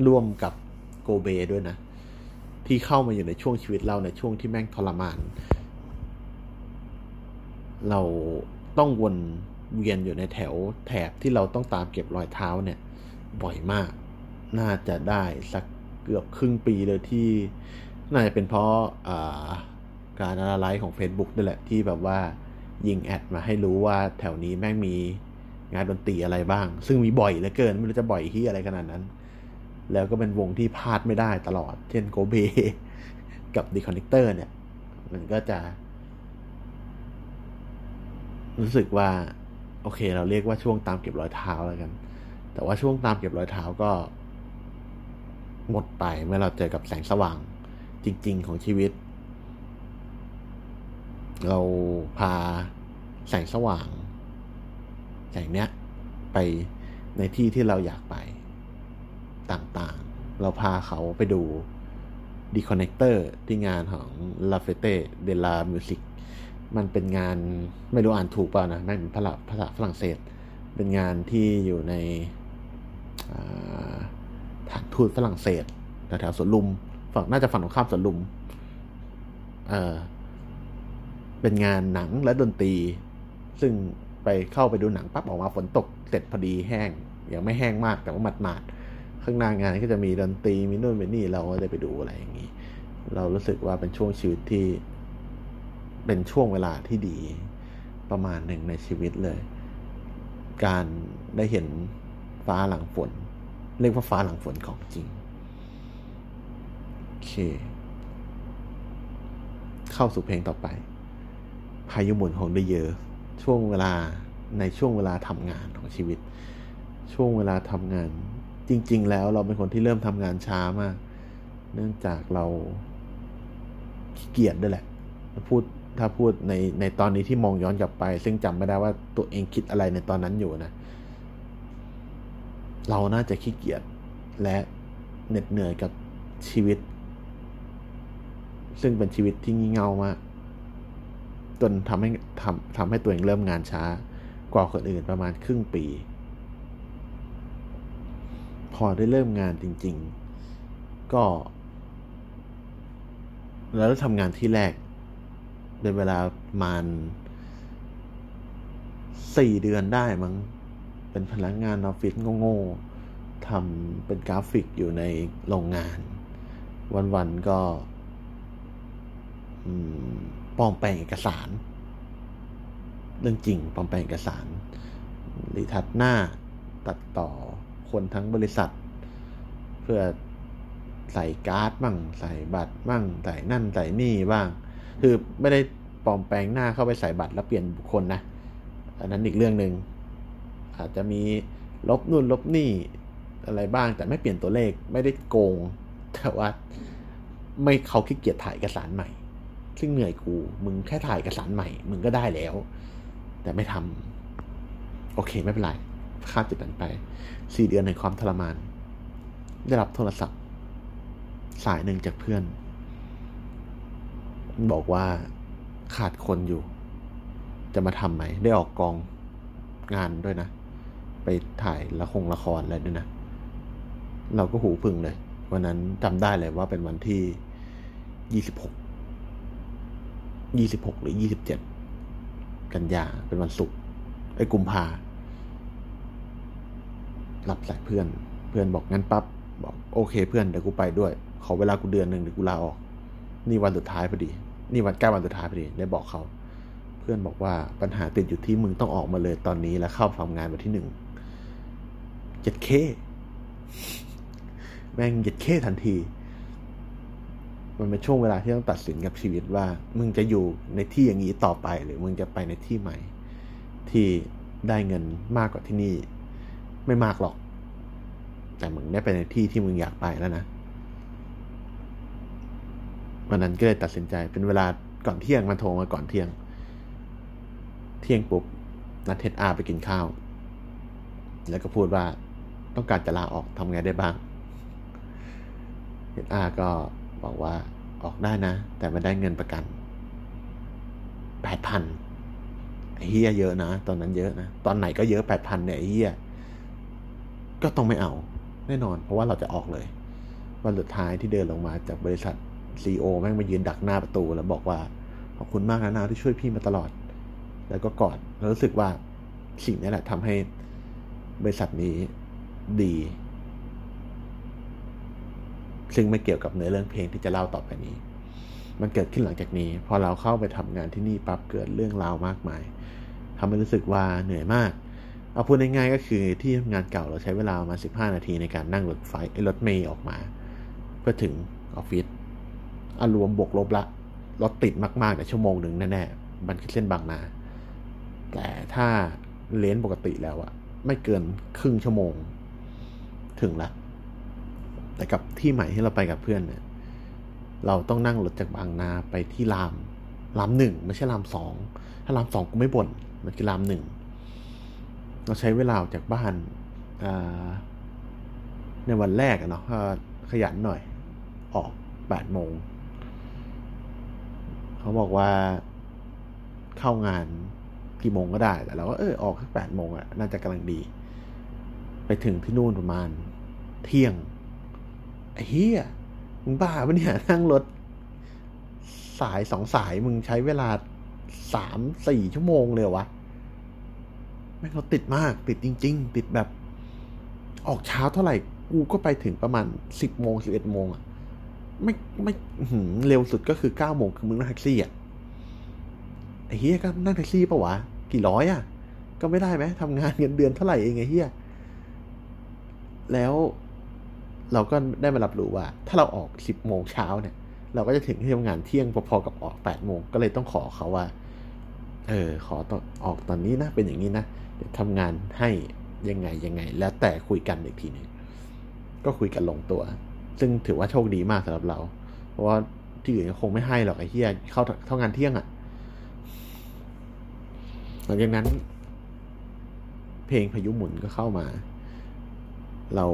ร่วมกับโกเบด้วยนะ ที่เข้ามาอยู่ในช่วงชีวิตเราในช่วงที่แม่งทรมาน เราต้องวนเวียนอยู่ในแถวแถบที่เราต้องตามเก็บรอยเท้าเนี่ย บ่อยมาก น่าจะได้สัก เกือบครึ่งปีเลยที่น่าจะเป็นเพราะการอะไลฟ์ของ Facebook นี่แหละที่แบบว่ายิง ad มาให้รู้ว่าแถวนี้แม่งมีงานดนตรีอะไรบ้าง ซึ่งมีบ่อยเหลือเกิน ไม่รู้จะบ่อยที่อะไรขนาดนั้น แล้วก็เป็นวงที่พลาดไม่ได้ตลอด เช่นโกเบกับดีคอนเนคเตอร์เนี่ย มันก็จะ รู้สึกว่า โอเค เราเรียกว่าช่วงตามเก็บรอยเท้าแล้วกัน แต่ว่าช่วงตามเก็บรอยเท้าก็ หมดไปเมื่อเราเจอกับแสงสว่างจริง ๆ ของชีวิต เราพาแสงสว่างแสงเนี้ยไปในที่ที่เราอยากไปต่างๆ เราพาเขาไปดู Deconnector ที่งานของ La Fête de la Musique มันเป็นงานไม่รู้อ่านถูกเปล่านะไม่เป็นภาษาภาษาฝรั่งเศส เป็นงานที่อยู่ในฐาน ทูตฝรั่งเศสแถวสวนลุม ฝั่งน่าจะฝั่งตรงข้ามสวนลุม เออเป็นงานหนังและดนตรี ซึ่งไปเข้าไปดูหนังปั๊บออกมาฝนตกเสร็จพอดีแห้ง ยังไม่แห้งมากแต่ว่าหมาดหมาดข้างหน้างานก็จะมีดนตรีมีนู่นมีนี่เราก็ได้ไปดูอะไรอย่างนี้ เรารู้สึกว่าเป็นช่วงชีวิตที่ เป็นช่วงเวลาที่ดีประมาณหนึ่งในชีวิตเลย การได้เห็นฟ้าหลังฝน เรียกว่าฟ้าหลังฝนของจริง โอเค เข้าสู่เพลงต่อไป พายุหมุนของเดเยอช่วงเวลาในช่วงเวลาทำงานของชีวิต ช่วงเวลาทำงาน จริง ๆ แล้วเราเป็นคนที่เริ่มทำงานช้ามาก เนื่องจากเราขี้เกียจด้วยแหละพูดถ้าพูดในในตอนนี้ที่มองย้อนกลับไป ซึ่งจำไม่ได้ว่าตัวเองคิดอะไรในตอนนั้นอยู่นะ เราน่าจะขี้เกียจและเหน็ดเหนื่อยกับชีวิต ซึ่งเป็นชีวิตที่งี่เง่ามากจนทำให้ทำทำให้ตัวเองเริ่มงานช้ากว่าคนอื่นประมาณครึ่งปี พอได้เริ่มงานจริง ๆ ก็ แล้วทำงานที่แรก เป็นเวลาประมาณสี่เดือนได้มั้ง เป็นพนักงานออฟฟิศโง่ๆทำเป็นกราฟิกอยู่ในโรงงาน วันๆก็ปลอมแปลงเอกสาร เรื่องจริงปลอมแปลงเอกสาร รีทัดหน้าตัดต่อคนทั้งบริษัท เพื่อใส่การ์ดบ้างใส่บัตรบ้างใส่นั่นใส่นี่บ้าง คือไม่ได้ปลอมแปลงหน้าเข้าไปใส่บัตรแล้วเปลี่ยนบุคคลนะ อันนั้นอีกเรื่องหนึ่ง อาจจะมีลบนู่นลบนี่อะไรบ้างแต่ไม่เปลี่ยนตัวเลขไม่ได้โกง แต่ว่าไม่เขาขี้เกียจถ่ายเอกสารใหม่ ซึ่งเหนื่อยกูมึงแค่ถ่ายเอกสารใหม่ มึงก็ได้แล้ว แต่ไม่ทำโอเคไม่เป็นไรค่ามจิตนั้นไปสี่เดือนในความทรมาน ได้รับโทรศัพท์ สายหนึ่งจากเพื่อน บอกว่าขาดคนอยู่ จะมาทำไหม ได้ออกกองงานด้วยนะ ไปถ่ายละครละครอะไรด้วยนะ เราก็หูพึ่งเลย วันนั้นจำได้เลยว่าเป็นวันที่ยี่สิบหกยี่สิบหกหรือยี่สิบเจ็ดกันยาเป็นวันศุกร์ไอ้กุมภารับสายเพื่อน เพื่อนบอกงั้นปั๊บบอกโอเคเพื่อนเดี๋ยวกูไปด้วย ขอเวลากูเดือนหนึ่งเดี๋ยวกูลาออก นี่วันสุดท้ายพอดี นี่วันใกล้วันสุดท้ายพอดีได้บอกเขา เพื่อนบอกว่าปัญหาติดอยู่ที่มึงต้องออกมาเลยตอนนี้แล้วเข้าทำงานวันที่หนึ่ง เจ็ดเคแม่งเจ็ดเคทันที มันเป็นช่วงเวลาที่ต้องตัดสินกับชีวิตว่า มึงจะอยู่ในที่อย่างนี้ต่อไป หรือมึงจะไปในที่ใหม่ ที่ได้เงินมากกว่าที่นี่ ไม่มากหรอก แต่มึงได้ไปในที่ที่มึงอยากไปแล้วนะวันนั้นก็เลยตัดสินใจเป็นเวลาก่อนเที่ยงมันโทรมาก่อนเที่ยง เที่ยงปุ๊บนัดเทสอาไปกินข้าว แล้วก็พูดว่า ต้องการจะลาออกทำไงได้บ้างเทสอาก็บอกว่าออกได้นะ แต่ไม่ได้เงินประกันแปดพันเฮียเยอะนะ ตอนนั้นเยอะนะ ตอนไหนก็เยอะแปดพันเนี่ยเฮียก็ต้องไม่เอา แน่นอน เพราะว่าเราจะออกเลย วันสุดท้ายที่เดินลงมาจากบริษัทซีโอแม่งมายืนดักหน้าประตูแล้วบอกว่า ขอบคุณมากนะนาที่ช่วยพี่มาตลอด แล้วก็กอดแล้วรู้สึกว่าสิ่งนี้แหละทำให้บริษัทนี้ ดี ซึ่งไม่เกี่ยวกับเนื้อเรื่องเพลงที่จะเล่าต่อไปนี้ มันเกิดขึ้นหลังจากนี้ พอเราเข้าไปทำงานที่นี่ปั๊บเกิดเรื่องราวมากมายทำให้รู้สึกว่าเหนื่อยมาก เอาพูดง่ายๆก็คือที่ทำงานเก่าเราใช้เวลามา 15 นาทีในการนั่งรถไฟรถเมย์ออกมา เพื่อถึงออฟฟิศอารวมบวกลบละรถติดมากๆแต่ชั่วโมงหนึ่งแน่ๆมันคือเส้นบางนา แต่ถ้าเลนปกติแล้วอะไม่เกินครึ่งชั่วโมง ถึงละแต่กับที่ใหม่ที่เราไปกับเพื่อนเนี่ยเราต้องนั่งรถจากบางนาไปที่รามรามหนึ่งไม่ใช่รามสองถ้ารามสองกูไม่บ่นมันคือรามหนึ่งเราใช้เวลาจากบ้านในวันแรกอะเนาะขยันหน่อย ออกแปดโมงเขาบอกว่าเข้างานกี่โมงก็ได้แต่เราก็เออออกแค่แปดโมงอะน่าจะกำลังดี ไปถึงที่นู่นประมาณ เที่ยงเฮียมึงบ้าปะเนี่ยนั่งรถ สายสองสายมึงใช้เวลาสามสี่ชั่วโมงเลยวะแม่งรถติดมากติดจริง ๆ ติดแบบ ออกเช้าเท่าไหร่ กูก็ไปถึงประมาณสิบโมงสิบเอ็ดโมงอะไม่ไม่เร็วสุดก็คือเก้าโมงคือมึงนั่งแท็กซี่อะไอ้เฮียก็นั่งแท็กซี่ปะวะ กี่ร้อยอะก็ไม่ได้ไหมทำงานเงินเดือนเท่าไหร่เองไอ้เฮียแล้ว เราก็ได้มารับรู้ว่า ถ้าเราออกสิบโมงเช้าเนี่ย เราก็จะถึงที่ทำงานเที่ยงพอๆกับออกแปดโมงก็เลยต้องขอเขาว่า เออ ขอตอนออกตอนนี้นะเป็นอย่างนี้นะเดี๋ยวทำงานให้ยังไงยังไง แล้วแต่คุยกันอีกทีหนึงก็คุยกันลงตัว ซึ่งถือว่าโชคดีมากสำหรับเรา เพราะว่าที่อื่นคงไม่ให้หรอกไอ้เหี้ยเข้าเท่างานเที่ยงอะ่ะหลังจากนั้น เพลงพายุหมุนก็เข้ามา เรา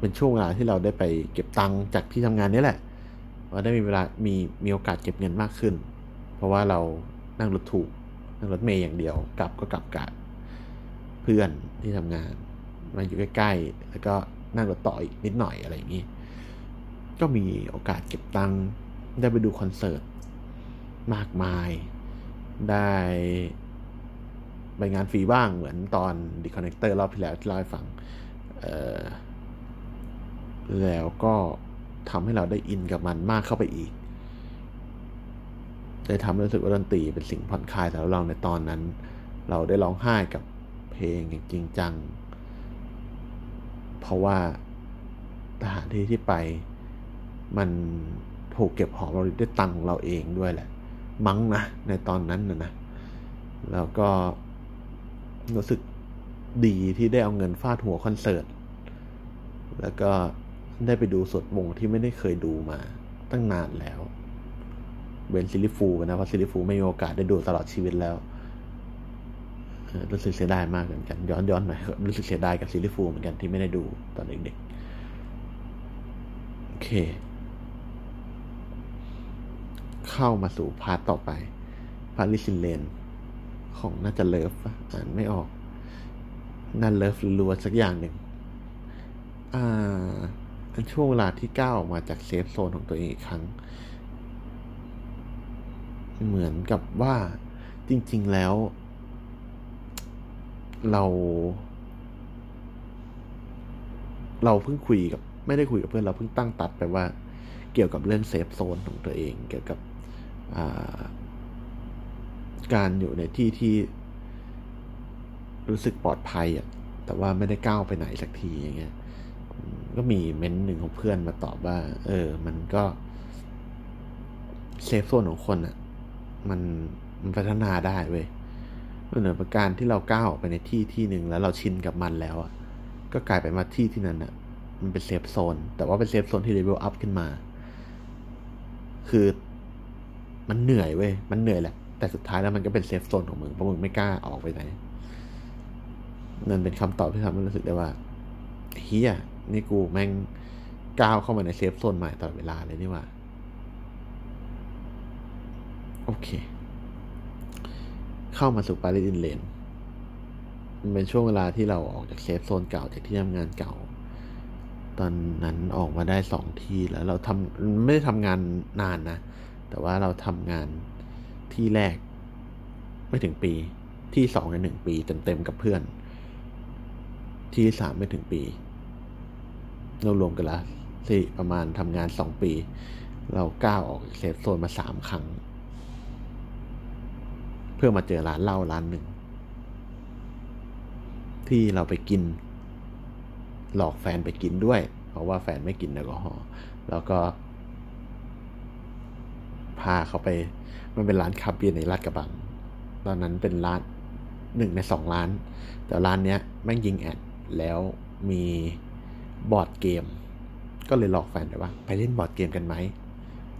เป็นช่วงเวลาที่เราได้ไปเก็บตังค์จากที่ทำงานนี้แหละเราได้มีเวลามีมีโอกาสเก็บเงินมากขึ้น เพราะว่าเรานั่งรถถูกนั่งรถเมย์อย่างเดียว กลับก็กลับกับเพื่อนที่ทำงานมาอยู่ใกล้ๆแล้วก็นั่งรถต่ออีกนิดหน่อยอะไรอย่างนี้ ก็มีโอกาสเก็บตังค์ได้ไปดูคอนเสิร์ตมากมาย ได้ไปงานฟรีบ้างเหมือนตอน The Connector รอบที่แล้วที่เล่าให้ฟัง เอ่อ แล้วก็ทำให้เราได้อินกับมันมากเข้าไปอีก ได้ทำให้รู้สึกว่าดนตรีเป็นสิ่งผ่อนคลายสำหรับเราในตอนนั้น เราได้ร้องไห้กับเพลงอย่างจริงจัง เพราะว่าสถานที่ที่ไปมันถูกเก็บหอมเราด้ตังของเราเองด้วยแหละ มั้งนะในตอนนั้นนะนะ แล้วก็รู้สึกดีที่ได้เอาเงินฟาดหัวคอนเสิร์ต แล้วก็ ได้ไปดูสดวงที่ไม่ได้เคยดูมาตั้งนานแล้วเว้น Silly Fools นะเพราะ Silly Fools ไม่มีโอกาสได้ดูตลอดชีวิตแล้วรู้สึกเสียดายมากเหมือนกัน ย้อนย้อนหน่อยรู้สึกเสียดายกับ Silly Fools เหมือนกันที่ไม่ได้ดูตอนเด็กๆโอเค เข้ามาสู่พาร์ตต่อไป Paris in the Rain ของน่าจะ Lauv อ่านไม่ออกน่า Lauv หรือรัวสักอย่างหนึ่งอ่า เป็นช่วงเวลาที่ก้าวออกมาจาก safe zone ของตัวเองอีกครั้ง เหมือนกับว่าจริง ๆ แล้ว เรา เราเพิ่งคุยกับ ไม่ได้คุยกับเพื่อนเราเพิ่งตั้งตัดไปว่า เกี่ยวกับเรื่อง safe zone ของตัวเอง เกี่ยวกับการอยู่ในที่ที่รู้สึกปลอดภัยอะ แต่ว่าไม่ได้ก้าวไปไหนสักทีอย่างเงี้ย ก็มีเม้นหนึ่งของเพื่อนมาตอบว่า เออ มันก็ safe zone ของคนอะ่ะ มันมันพัฒนาได้เว้ยเหมือนประมาณที่เราก้าวออกไปในที่ที่หนึ่งแล้วเราชินกับมันแล้วอะ่ะ ก็กลายเป็นว่าที่ที่นั้นอะ่ะ มันเป็น safe zone แต่ว่าเป็น safe zone ที่ level up ขึ้นมา คือมันเหนื่อยเว้ย มันเหนื่อยแหละ แต่สุดท้ายแล้วมันก็เป็น safe zone ของมึง เพราะมึงไม่กล้าออกไปไหน นั่นเป็นคำตอบที่ทำให้รู้สึกได้ว่าเหี้ย นี่กูแม่งก้าวเข้ามาใน safe zone ใหม่ตลอดเวลาเลยนี่ว่า โอเค เข้ามาสู่ Paris in the Rain มันเป็นช่วงเวลาที่เราออกจาก safe zone เก่าจากที่ทำงานเก่า ตอนนั้นออกมาได้สองที่แล้วเราทำไม่ได้ทำงานนานนะ แต่ว่าเราทำงานที่แรก ไม่ถึงปี ที่สองในหนึ่งปีเต็มๆกับเพื่อน ที่สามไม่ถึงปี เรารวมกันละสี่ประมาณทำงานสองปี เราก้าวออก safe zone มาสามครั้ง เพื่อมาเจอร้านเหล้าร้านหนึ่ง ที่เราไปกิน หลอกแฟนไปกินด้วย เพราะว่าแฟนไม่กินแอลกอฮอล์แล้วก็ พาเขาไป มันเป็นร้านคาเบียในลาดกระบัง ตอนนั้นเป็นร้านหนึ่งในสองร้าน แต่ร้านเนี้ยแม่งยิง ad แล้วมี บอร์ดเกม ก็เลยหลอกแฟนไปว่า ไปเล่นบอร์ดเกมกันไหม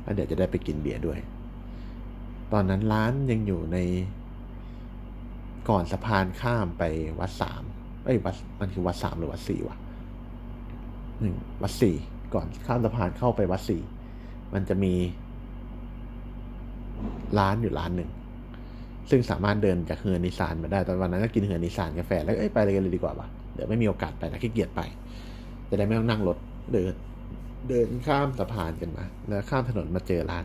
แล้วเดี๋ยวจะได้ไปกินเบียร์ด้วย ตอนนั้นร้านยังอยู่ในก่อนสะพานข้ามไปวัดสามเอ้ยวัดมันคือวัดสามหรือวัดสี่วะหนึ่งวัดสี่ก่อนข้ามสะพานเข้าไปวัดสี่มันจะมีร้านอยู่ร้านหนึ่ง ซึ่งสามารถเดินจากเฮือนิสานมาได้ ตอนวันนั้นก็กินเฮือนิสานกาแฟ แล้วเอ้ยไปเลยกันเลยดีกว่าปะเดี๋ยวไม่มีโอกาสไปนะขี้เกียจไป จะได้ไม่ต้องนั่งรถเดิน เดินข้ามสะพานกันมา แล้วข้ามถนนมาเจอร้าน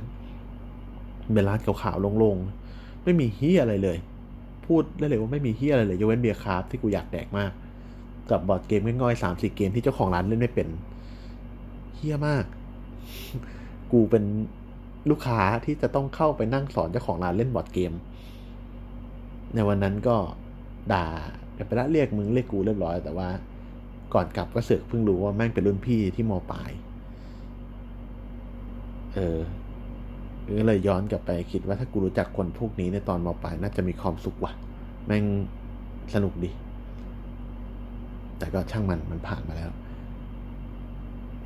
เป็นร้านขาวๆโล่งๆ ไม่มีเฮียอะไรเลย พูดได้เลยว่าไม่มีเฮียอะไรเลยยกเว้นเบียร์คราฟที่กูอยากแดกมาก กับบอร์ดเกมง่อยๆสามสี่เกมที่เจ้าของร้านเล่นไม่เป็นเฮี้ยมาก กูเป็นลูกค้าที่จะต้องเข้าไปนั่งสอนเจ้าของร้านเล่นบอร์ดเกม ในวันนั้นก็ด่าไปละเรียกมึงเรียกกูเรียบร้อย แต่ว่า ก่อนกลับก็เสือกเพิ่งรู้ว่าแม่งเป็นรุ่นพี่ที่มปลาย เออก็เลยย้อนกลับไปคิดว่าถ้ากูรู้จักคนพวกนี้ในตอนมปลายน่าจะมีความสุขว่ะ แม่งสนุกดี แต่ก็ช่างมันมันผ่านมาแล้ว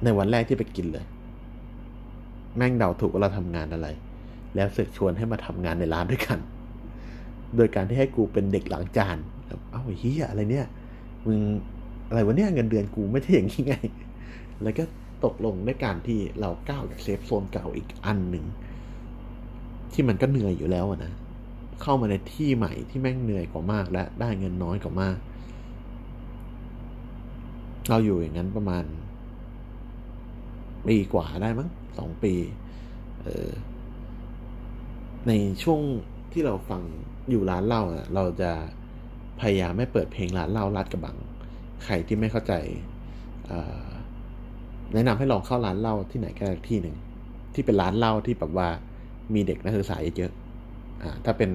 ในวันแรกที่ไปกินเลย แม่งเดาถูกว่าเราทำงานอะไร แล้วเสือกชวนให้มาทำงานในร้านด้วยกัน โดยการที่ให้กูเป็นเด็กหลังจานเอ้าเฮียอะไรเนี่ย มึง อะไรวะเนี่ยเงินเดือนกูไม่ใช่อย่างนี้ไง แล้วก็ตกลงด้วยการที่เราก้าวจากเซฟโซนเก่าอีกอันหนึ่ง ที่มันก็เหนื่อยอยู่แล้วนะ เข้ามาในที่ใหม่ที่แม่งเหนื่อยกว่ามากและได้เงินน้อยกว่ามาก เราอยู่อย่างนั้นประมาณปีกว่าได้มั้งสองปีเออในช่วงที่เราฟังอยู่ร้านเหล้าเราจะพยายามไม่เปิดเพลงร้านเหล้าลาดกระบัง ใครที่ไม่เข้าใจแนะนำให้ลองเข้าร้านเหล้าที่ไหนก็ได้ที่หนึ่งที่เป็นร้านเหล้าที่แบบว่ามีเด็กนักศึกษาเยอะอ่าถ้าเป็น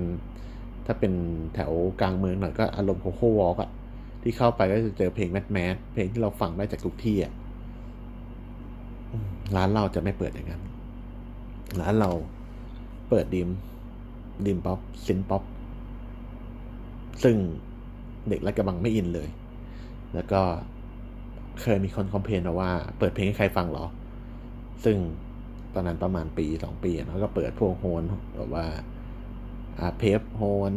ถ้าเป็นแถวกลางเมืองหน่อยก็อารมณ์โคโค่วอล์กอะที่เข้าไปก็จะเจอเพลงแมสแมสเพลงที่เราฟังได้จากทุกที่อะร้านเราจะไม่เปิดอย่างนั้น ร้านเราเปิดดิม ดิมป๊อปซินป๊อป ซึ่งเด็กและกระบังไม่อินเลย แล้วก็เคยมีคนคอมเพลนว่าเปิดเพลงให้ใครฟังหรอ ซึ่งตอนนั้นประมาณปีสองปีแล้วก็เปิดพวกโฮนแบบว่าอาเพฟโฮน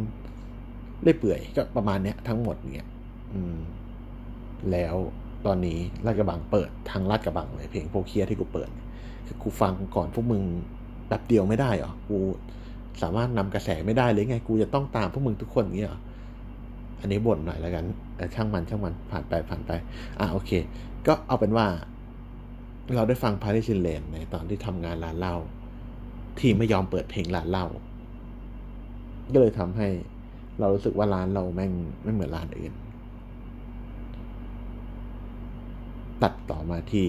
เล่เปื่อยก็ประมาณเนี้ยทั้งหมดเนี่ยอืม แล้วตอนนี้ลาดกระบังเปิดทางลาดกระบังเลยเพลงโพเคียที่กูเปิดคือกูฟังก่อนพวกมึงแบบเดียวไม่ได้เหรอ กูสามารถนำกระแสไม่ได้เลยไง กูจะต้องตามพวกมึงทุกคนเงี้ยอั อันนี้บ่นหน่อยแล้วกันช่างมันช่างมันผ่านไปผ่านไป อะโอเค ก็เอาเป็นว่า เราได้ฟังพาริซินเลนในตอนที่ทำงานร้านเหล้าที่ไม่ยอมเปิดเพลงร้านเหล้าก็เลยทำให้เรารู้สึกว่าร้านเราแม่งไม่เหมือนร้านอื่น ตัดต่อมาที่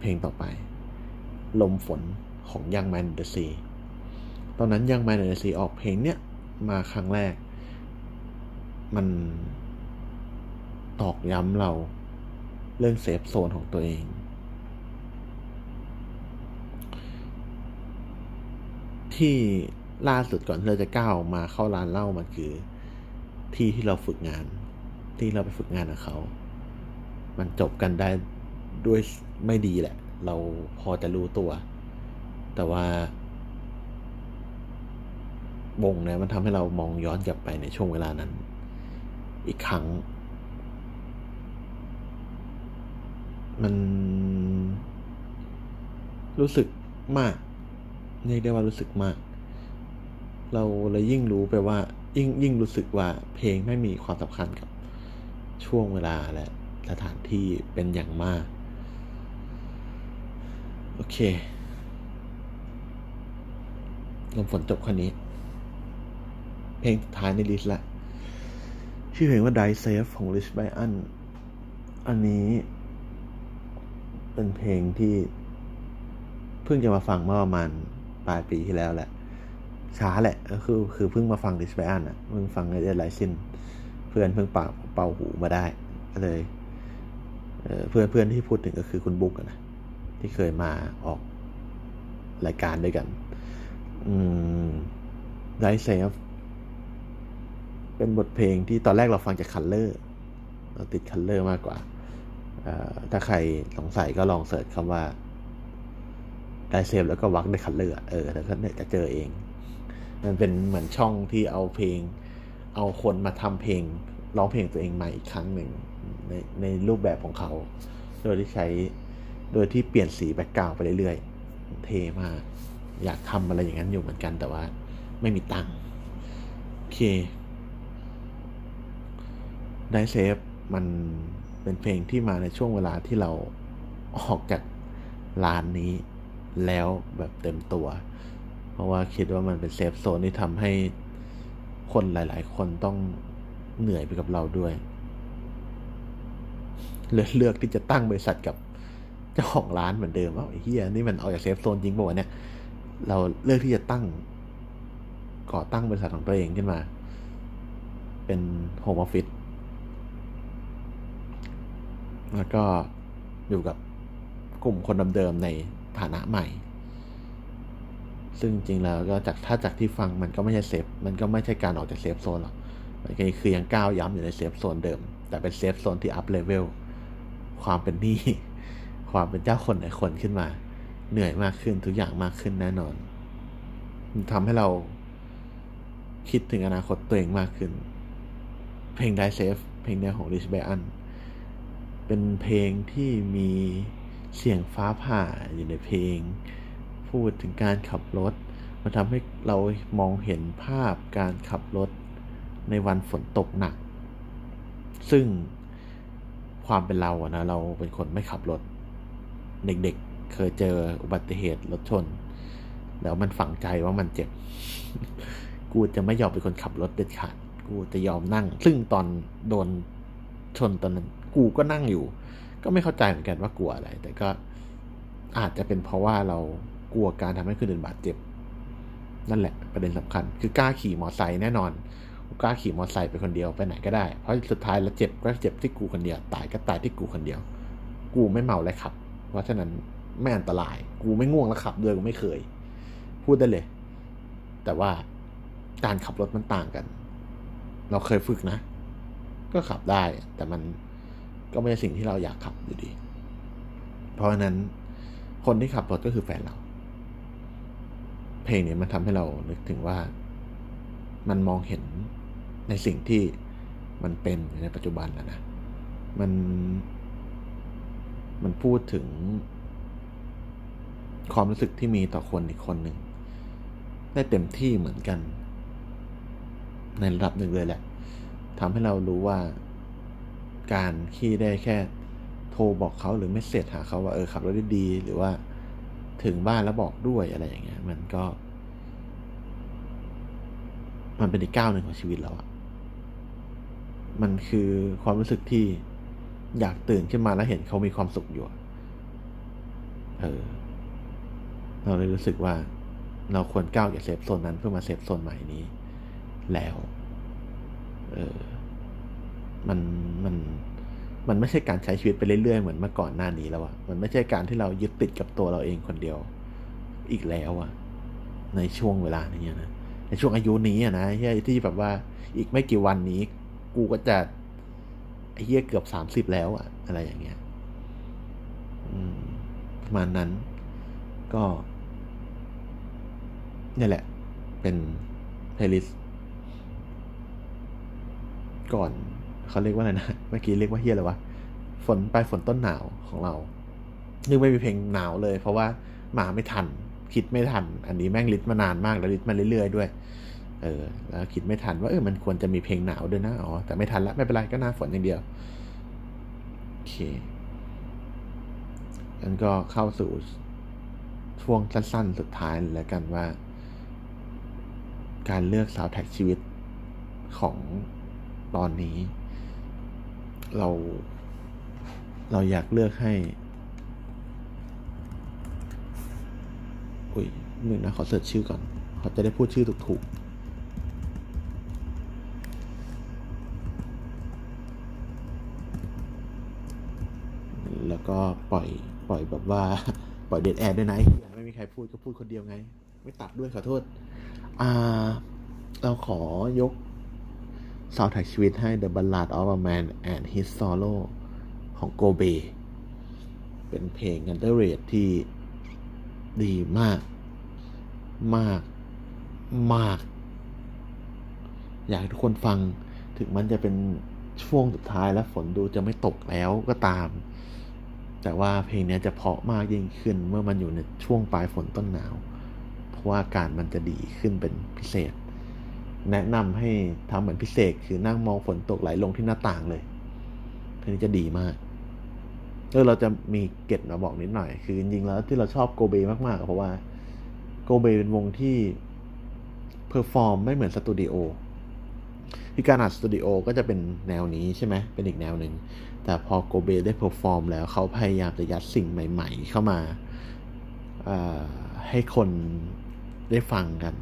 เพลงต่อไป ลมฝนของ Young Man and the Sea ตอนนั้น Young Man and the Sea ออกเพลงเนี้ยมาครั้งแรก มันตอกย้ำเราเรื่อง safe zone ของตัวเอง ที่ล่าสุดก่อนที่เราจะก้าวมาเข้าร้านเหล้ามันคือที่ที่เราฝึกงาน ที่เราไปฝึกงานกับเขา มันจบกันได้ด้วยไม่ดีแหละ เราพอจะรู้ตัว แต่ว่าวงเนี่ยมันทำให้เรามองย้อนกลับไปในช่วงเวลานั้น อีกครั้ง มันรู้สึกมากเรียกได้ว่ารู้สึกมาก เราเลยยิ่งรู้ไปว่า ยิ่งยิ่งรู้สึกว่าเพลงไม่มีความสำคัญกับช่วงเวลาและสถานที่เป็นอย่างมาก โอเคลมฝนจบคันนี้ เพลงสุดท้ายในลิสต์ละ ชื่อเพลงว่า Die Safe ของ Rich Brian อันนี้ เป็นเพลงที่ เพิ่งจะมาฟังเมื่อประมาณปลายปีที่แล้วแหละ ช้าแหละก็คือ คือเพิ่งมาฟัง Rich Brian อะเพิ่งฟังในเดือน Rising เพื่อนเพิ่งเป่าเป่าหูมาได้ก็เลยเพื่อนเพื่อนที่พูดถึงก็คือคุณบุ๊กนะ ที่เคยมาออกรายการด้วยกัน อืม Drive Safe เป็นบทเพลงที่ตอนแรกเราฟังจาก COLORS เราติด COLORS มากกว่า ถ้าใครสงสัยก็ลอง search คำว่า Drive Safe แล้วก็วรรคใน COLORS เออแล้วก็เนี่ยจะเจอเอง มันเป็นเหมือนช่องที่เอาเพลง เอาคนมาทำเพลงร้องเพลงตัวเองใหม่อีกครั้งหนึ่งในในรูปแบบของเขา โดยที่ใช้โดยที่เปลี่ยนสี background ไปเรื่อยๆ เท่มาก อยากทำอะไรอย่างนั้นอยู่เหมือนกันแต่ว่าไม่มีตังค์โอเค ได้เซฟมันเป็นเพลงที่มาในช่วงเวลาที่เราออกจากร้านนี้แล้วแบบเต็มตัว เพราะว่าคิดว่ามันเป็นเซฟโซนที่ทำให้คนหลาย ๆ คนต้องเหนื่อยไปกับเราด้วยเลยเลือกที่จะตั้งบริษัทกับเจ้าของร้านเหมือนเดิมว่าไอ้เหี้ยนี่มันออกจาก safe zone จริงป่าวเนี่ย เราเลือกที่จะตั้ง ก่อตั้งบริษัทของตัวเองขึ้นมา เป็นโฮมออฟฟิศ แล้วก็อยู่กับกลุ่มคนเดิมๆในฐานะใหม่ ซึ่งจริงแล้วก็จากถ้าจากที่ฟังมันก็ไม่ใช่ safe มันก็ไม่ใช่การออกจาก safe zone หรอก มันก็คือยังก้าวย้ำอยู่ใน safe zone เดิม แต่เป็น safe zone ที่ up level ความเป็นหนี้ ความเป็นเจ้าคนนายคนขึ้นมา เหนื่อยมากขึ้นทุกอย่างมากขึ้นแน่นอนมันทำให้เราคิดถึงอนาคตตัวเองมากขึ้น เพลง Drive Safe เพลงแนวของ Rich Brian เป็นเพลงที่มีเสียงฟ้าผ่าอยู่ในเพลง พูดถึงการขับรถ มันทำให้เรามองเห็นภาพการขับรถในวันฝนตกหนัก ซึ่งความเป็นเราอะนะ เราเป็นคนไม่ขับรถ เด็กๆเคยเจออุบัติเหตุรถชน แล้วมันฝังใจว่ามันเจ็บ กูจะไม่ยอมเป็นคนขับรถเด็ดขาด กูจะยอมนั่ง ซึ่งตอนโดนชนตอนนั้น กูก็นั่งอยู่ ก็ไม่เข้าใจเหมือนกันว่ากลัวอะไร แต่ก็อาจจะเป็นเพราะว่าเรากลัวการทำให้คนอื่นบาดเจ็บ นั่นแหละประเด็นสำคัญ คือกล้าขี่มอไซค์แน่นอนกล้าขี่มอเตอร์ไซค์ไปคนเดียวไปไหนก็ได้ เพราะสุดท้ายแล้วเจ็บก็เจ็บที่กูคนเดียว ตายก็ตายที่กูคนเดียว กูไม่เมาเลยขับ เพราะฉะนั้นไม่อันตราย กูไม่ง่วงแล้วขับด้วยกูไม่เคย พูดได้เลย แต่ว่าการขับรถมันต่างกัน เราเคยฝึกนะ ก็ขับได้ แต่มัน ก็ไม่ใช่สิ่งที่เราอยากขับอยู่ดี เพราะฉะนั้นคนที่ขับรถก็คือแฟนเรา เพลงนี้มันทำให้เรานึกถึงว่ามันมองเห็นในสิ่งที่มันเป็นในปัจจุบันนะนะ มัน มันพูดถึง ความรู้สึกที่มีต่อคนอีกคนหนึ่ง ได้เต็มที่เหมือนกัน ในระดับหนึ่งเลยแหละทำให้เรารู้ว่า การที่ได้แค่โทรบอกเขาหรือ message หาเขาว่าเออขับรถได้ดี หรือว่าถึงบ้านแล้วบอกด้วยอะไรอย่างเงี้ย มันก็ มันเป็นอีกก้าวหนึ่งของชีวิตเราอะมันคือความรู้สึกที่อยากตื่นขึ้นมาแล้วเห็นเขามีความสุขอยู่ เออ เราเลยรู้สึกว่า เราควรก้าวจาก safe zone นั้นเพื่อมา safe zone ใหม่นี้ แล้ว เออ มัน มัน มันไม่ใช่การใช้ชีวิตไปเรื่อยๆเหมือนเมื่อก่อนหน้านี้แล้วอะมันไม่ใช่การที่เรายึดติดกับตัวเราเองคนเดียวอีกแล้วอะในช่วงเวลานี้นะในช่วงอายุนี้อะนะที่แบบว่าอีกไม่กี่วันนี้ กูก็จะเหี้ยเกือบสามสิบแล้วอะอะไรอย่างเงี้ยประมาณนั้น ก็นี่แหละ เป็นเพลย์ลิสต์ก่อน เขาเรียกว่าอะไรนะ เมื่อกี้เรียกว่าเหี้ยอะไรวะ ฝนปลายฝนต้นหนาวของเรานึกไม่มีเพลงหนาวเลย เพราะว่ามาไม่ทัน คิดไม่ทัน อันนี้แม่ง list มานานมากแล้ว list มาเรื่อยๆด้วย เออ แล้วคิดไม่ทันว่าเออมันควรจะมีเพลงหนาวด้วยนะ อ๋อ แต่ไม่ทันละไม่เป็นไรก็หน้าฝนอย่างเดียว โอเคงั้นก็เข้าสู่ช่วงสั้นๆ สุดท้ายแล้วกันว่า การเลือกสาวแท็กชีวิตของตอนนี้ เรา เราอยากเลือกให้อุ้ยหนึ่งนะ ขอเสิร์ชชื่อก่อน เขาจะได้พูดชื่อถูกๆแล้วก็ปล่อยปล่อยแบบว่า ปล่อย dead air ด้วยนะไม่มีใครพูดก็พูดคนเดียวไง ไม่ตัดด้วยขอโทษ อ่า เราขอยก ซาวด์แท็กชีวิตให้ The Ballad of a Man and His Sorrow ของโกเบ เป็นเพลง underrated ที่ดีมาก มาก มาก อยากให้ทุกคนฟัง ถึงมันจะเป็นช่วงสุดท้ายแล้วฝนดูจะไม่ตกแล้วก็ตาม แต่ว่าเพลงนี้จะเพาะมากยิ่งขึ้นเมื่อมันอยู่ในช่วงปลายฝนต้นหนาว เพราะว่าอากาศมันจะดีขึ้นเป็นพิเศษ แนะนำให้ทำเหมือนพิเศษคือนั่งมองฝนตกไหลลงที่หน้าต่างเลยเพลงนี้จะดีมากเออเราจะมีเกตมาบอกนิดหน่อย คือจริงๆแล้วที่เราชอบโกเบมากๆ เพราะว่าโกเบเป็นวงที่perform ไม่เหมือนสตูดิโอคือการอัดสตูดิโอก็จะเป็นแนวนี้ใช่ไหมเป็นอีกแนวหนึ่ง แต่พอโกเบได้ perform แล้วเขาพยายามจะยัดสิ่งใหม่ ๆ เข้ามาให้คนได้ฟังกัน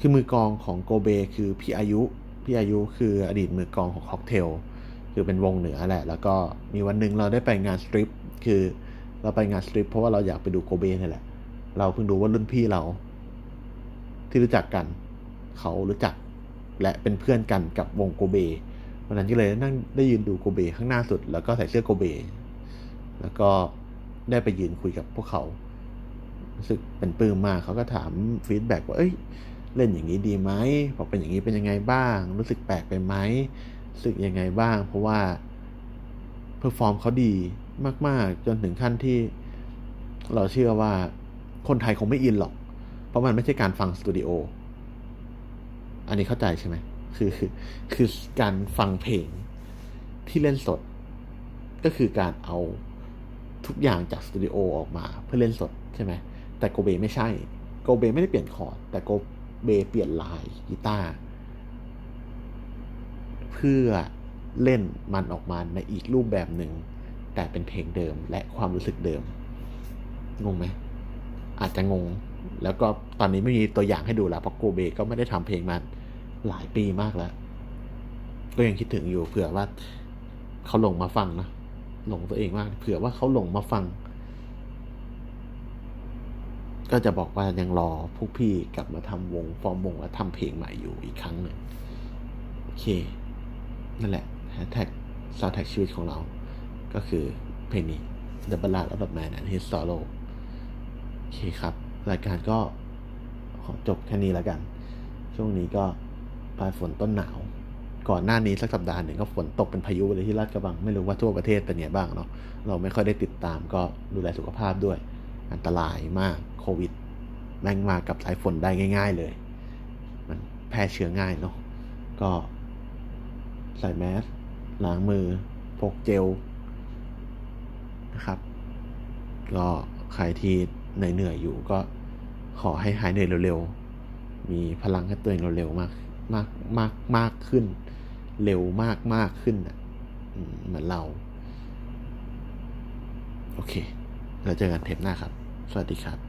คือมือกลองของโกเบคือพี่อายุพี่อายุคืออดีตมือกลองของค็อกเทลคือเป็นวงเหนือแหละ แล้วก็มีวันหนึ่งเราได้ไปงานสตริปคือเราไปงานสตริปเพราะว่าเราอยากไปดูโกเบนี่แหละ เราเพิ่งรู้ว่ารุ่นพี่เรา ที่รู้จักกัน เขารู้จักและเป็นเพื่อนกันกับวงโกเบวันนั้นก็เลยนั่งได้ยืนดูโกเบข้างหน้าสุด แล้วก็ใส่เสื้อโกเบ แล้วก็ได้ไปยืนคุยกับพวกเขารู้สึกเป็นปลื้มมากเขาก็ถาม feedback ว่า เอ้ย เล่นอย่างนี้ดีไหมพอเป็นอย่างนี้เป็นยังไงบ้าง รู้สึกแปลกไปไหมรู้สึกยังไงบ้าง เพราะว่า perform เขาดีมาก ๆ จนถึงขั้นที่เราเชื่อว่าคนไทยคงไม่อินหรอก เพราะมันไม่ใช่การฟังสตูดิโอ อันนี้เข้าใจใช่ไหมคือคือคือการฟังเพลงที่เล่นสด ก็คือการเอาทุกอย่างจากสตูดิโอออกมาเพื่อเล่นสดใช่ไหมแต่โกเบไม่ใช่ โกเบไม่ได้เปลี่ยนคอร์ดแต่โก เบเปลี่ยนลายกีตาร์เพื่อเล่นมันออกมาในอีกรูปแบบหนึ่ง แต่เป็นเพลงเดิมและความรู้สึกเดิม งงไหม อาจจะงง แล้วก็ตอนนี้ไม่มีตัวอย่างให้ดูแล้วเพราะโกเบก็ไม่ได้ทำเพลงมาหลายปีมากแล้ว ก็ยังคิดถึงอยู่เผื่อว่าเขาหลงมาฟังนะหลงตัวเองมาก เผื่อว่าเขาหลงมาฟัง ก็จะบอกว่ายังรอพวกพี่กลับมาทำวงฟอร์มวงและทำเพลงใหม่อยู่อีกครั้งหนึ่งโอเค นั่นแหละ hashtag soundtrack ชีวิตของเรา ก็คือเพลงนี้ The Ballad of the Man and His Sorrow โอเคครับ รายการก็ขอจบแค่นี้แล้วกัน ช่วงนี้ก็ปลายฝนต้นหนาว ก่อนหน้านี้สักสัปดาห์หนึ่งก็ฝนตกเป็นพายุเลยที่ลาดกระบัง ไม่รู้ว่าทั่วประเทศเป็นไงบ้างเนาะเราไม่ค่อยได้ติดตามก็ดูแลสุขภาพด้วย อันตรายมาก โควิดแม่งมากับสายฝนได้ง่าย ๆเลย มันแพร่เชื้อง่ายเนาะก็ใส่แมสล้างมือพกเจลนะครับ ก็ใครที่เหนื่อยๆอยู่ก็ขอให้หายเหนื่อยเร็วๆ มีพลังให้ตัวเองเร็วๆมากมากมากมากขึ้น เร็วมากมากขึ้นอะเหมือนเรา โอเค แล้วเจอกันเทปหน้าครับ สวัสดีครับ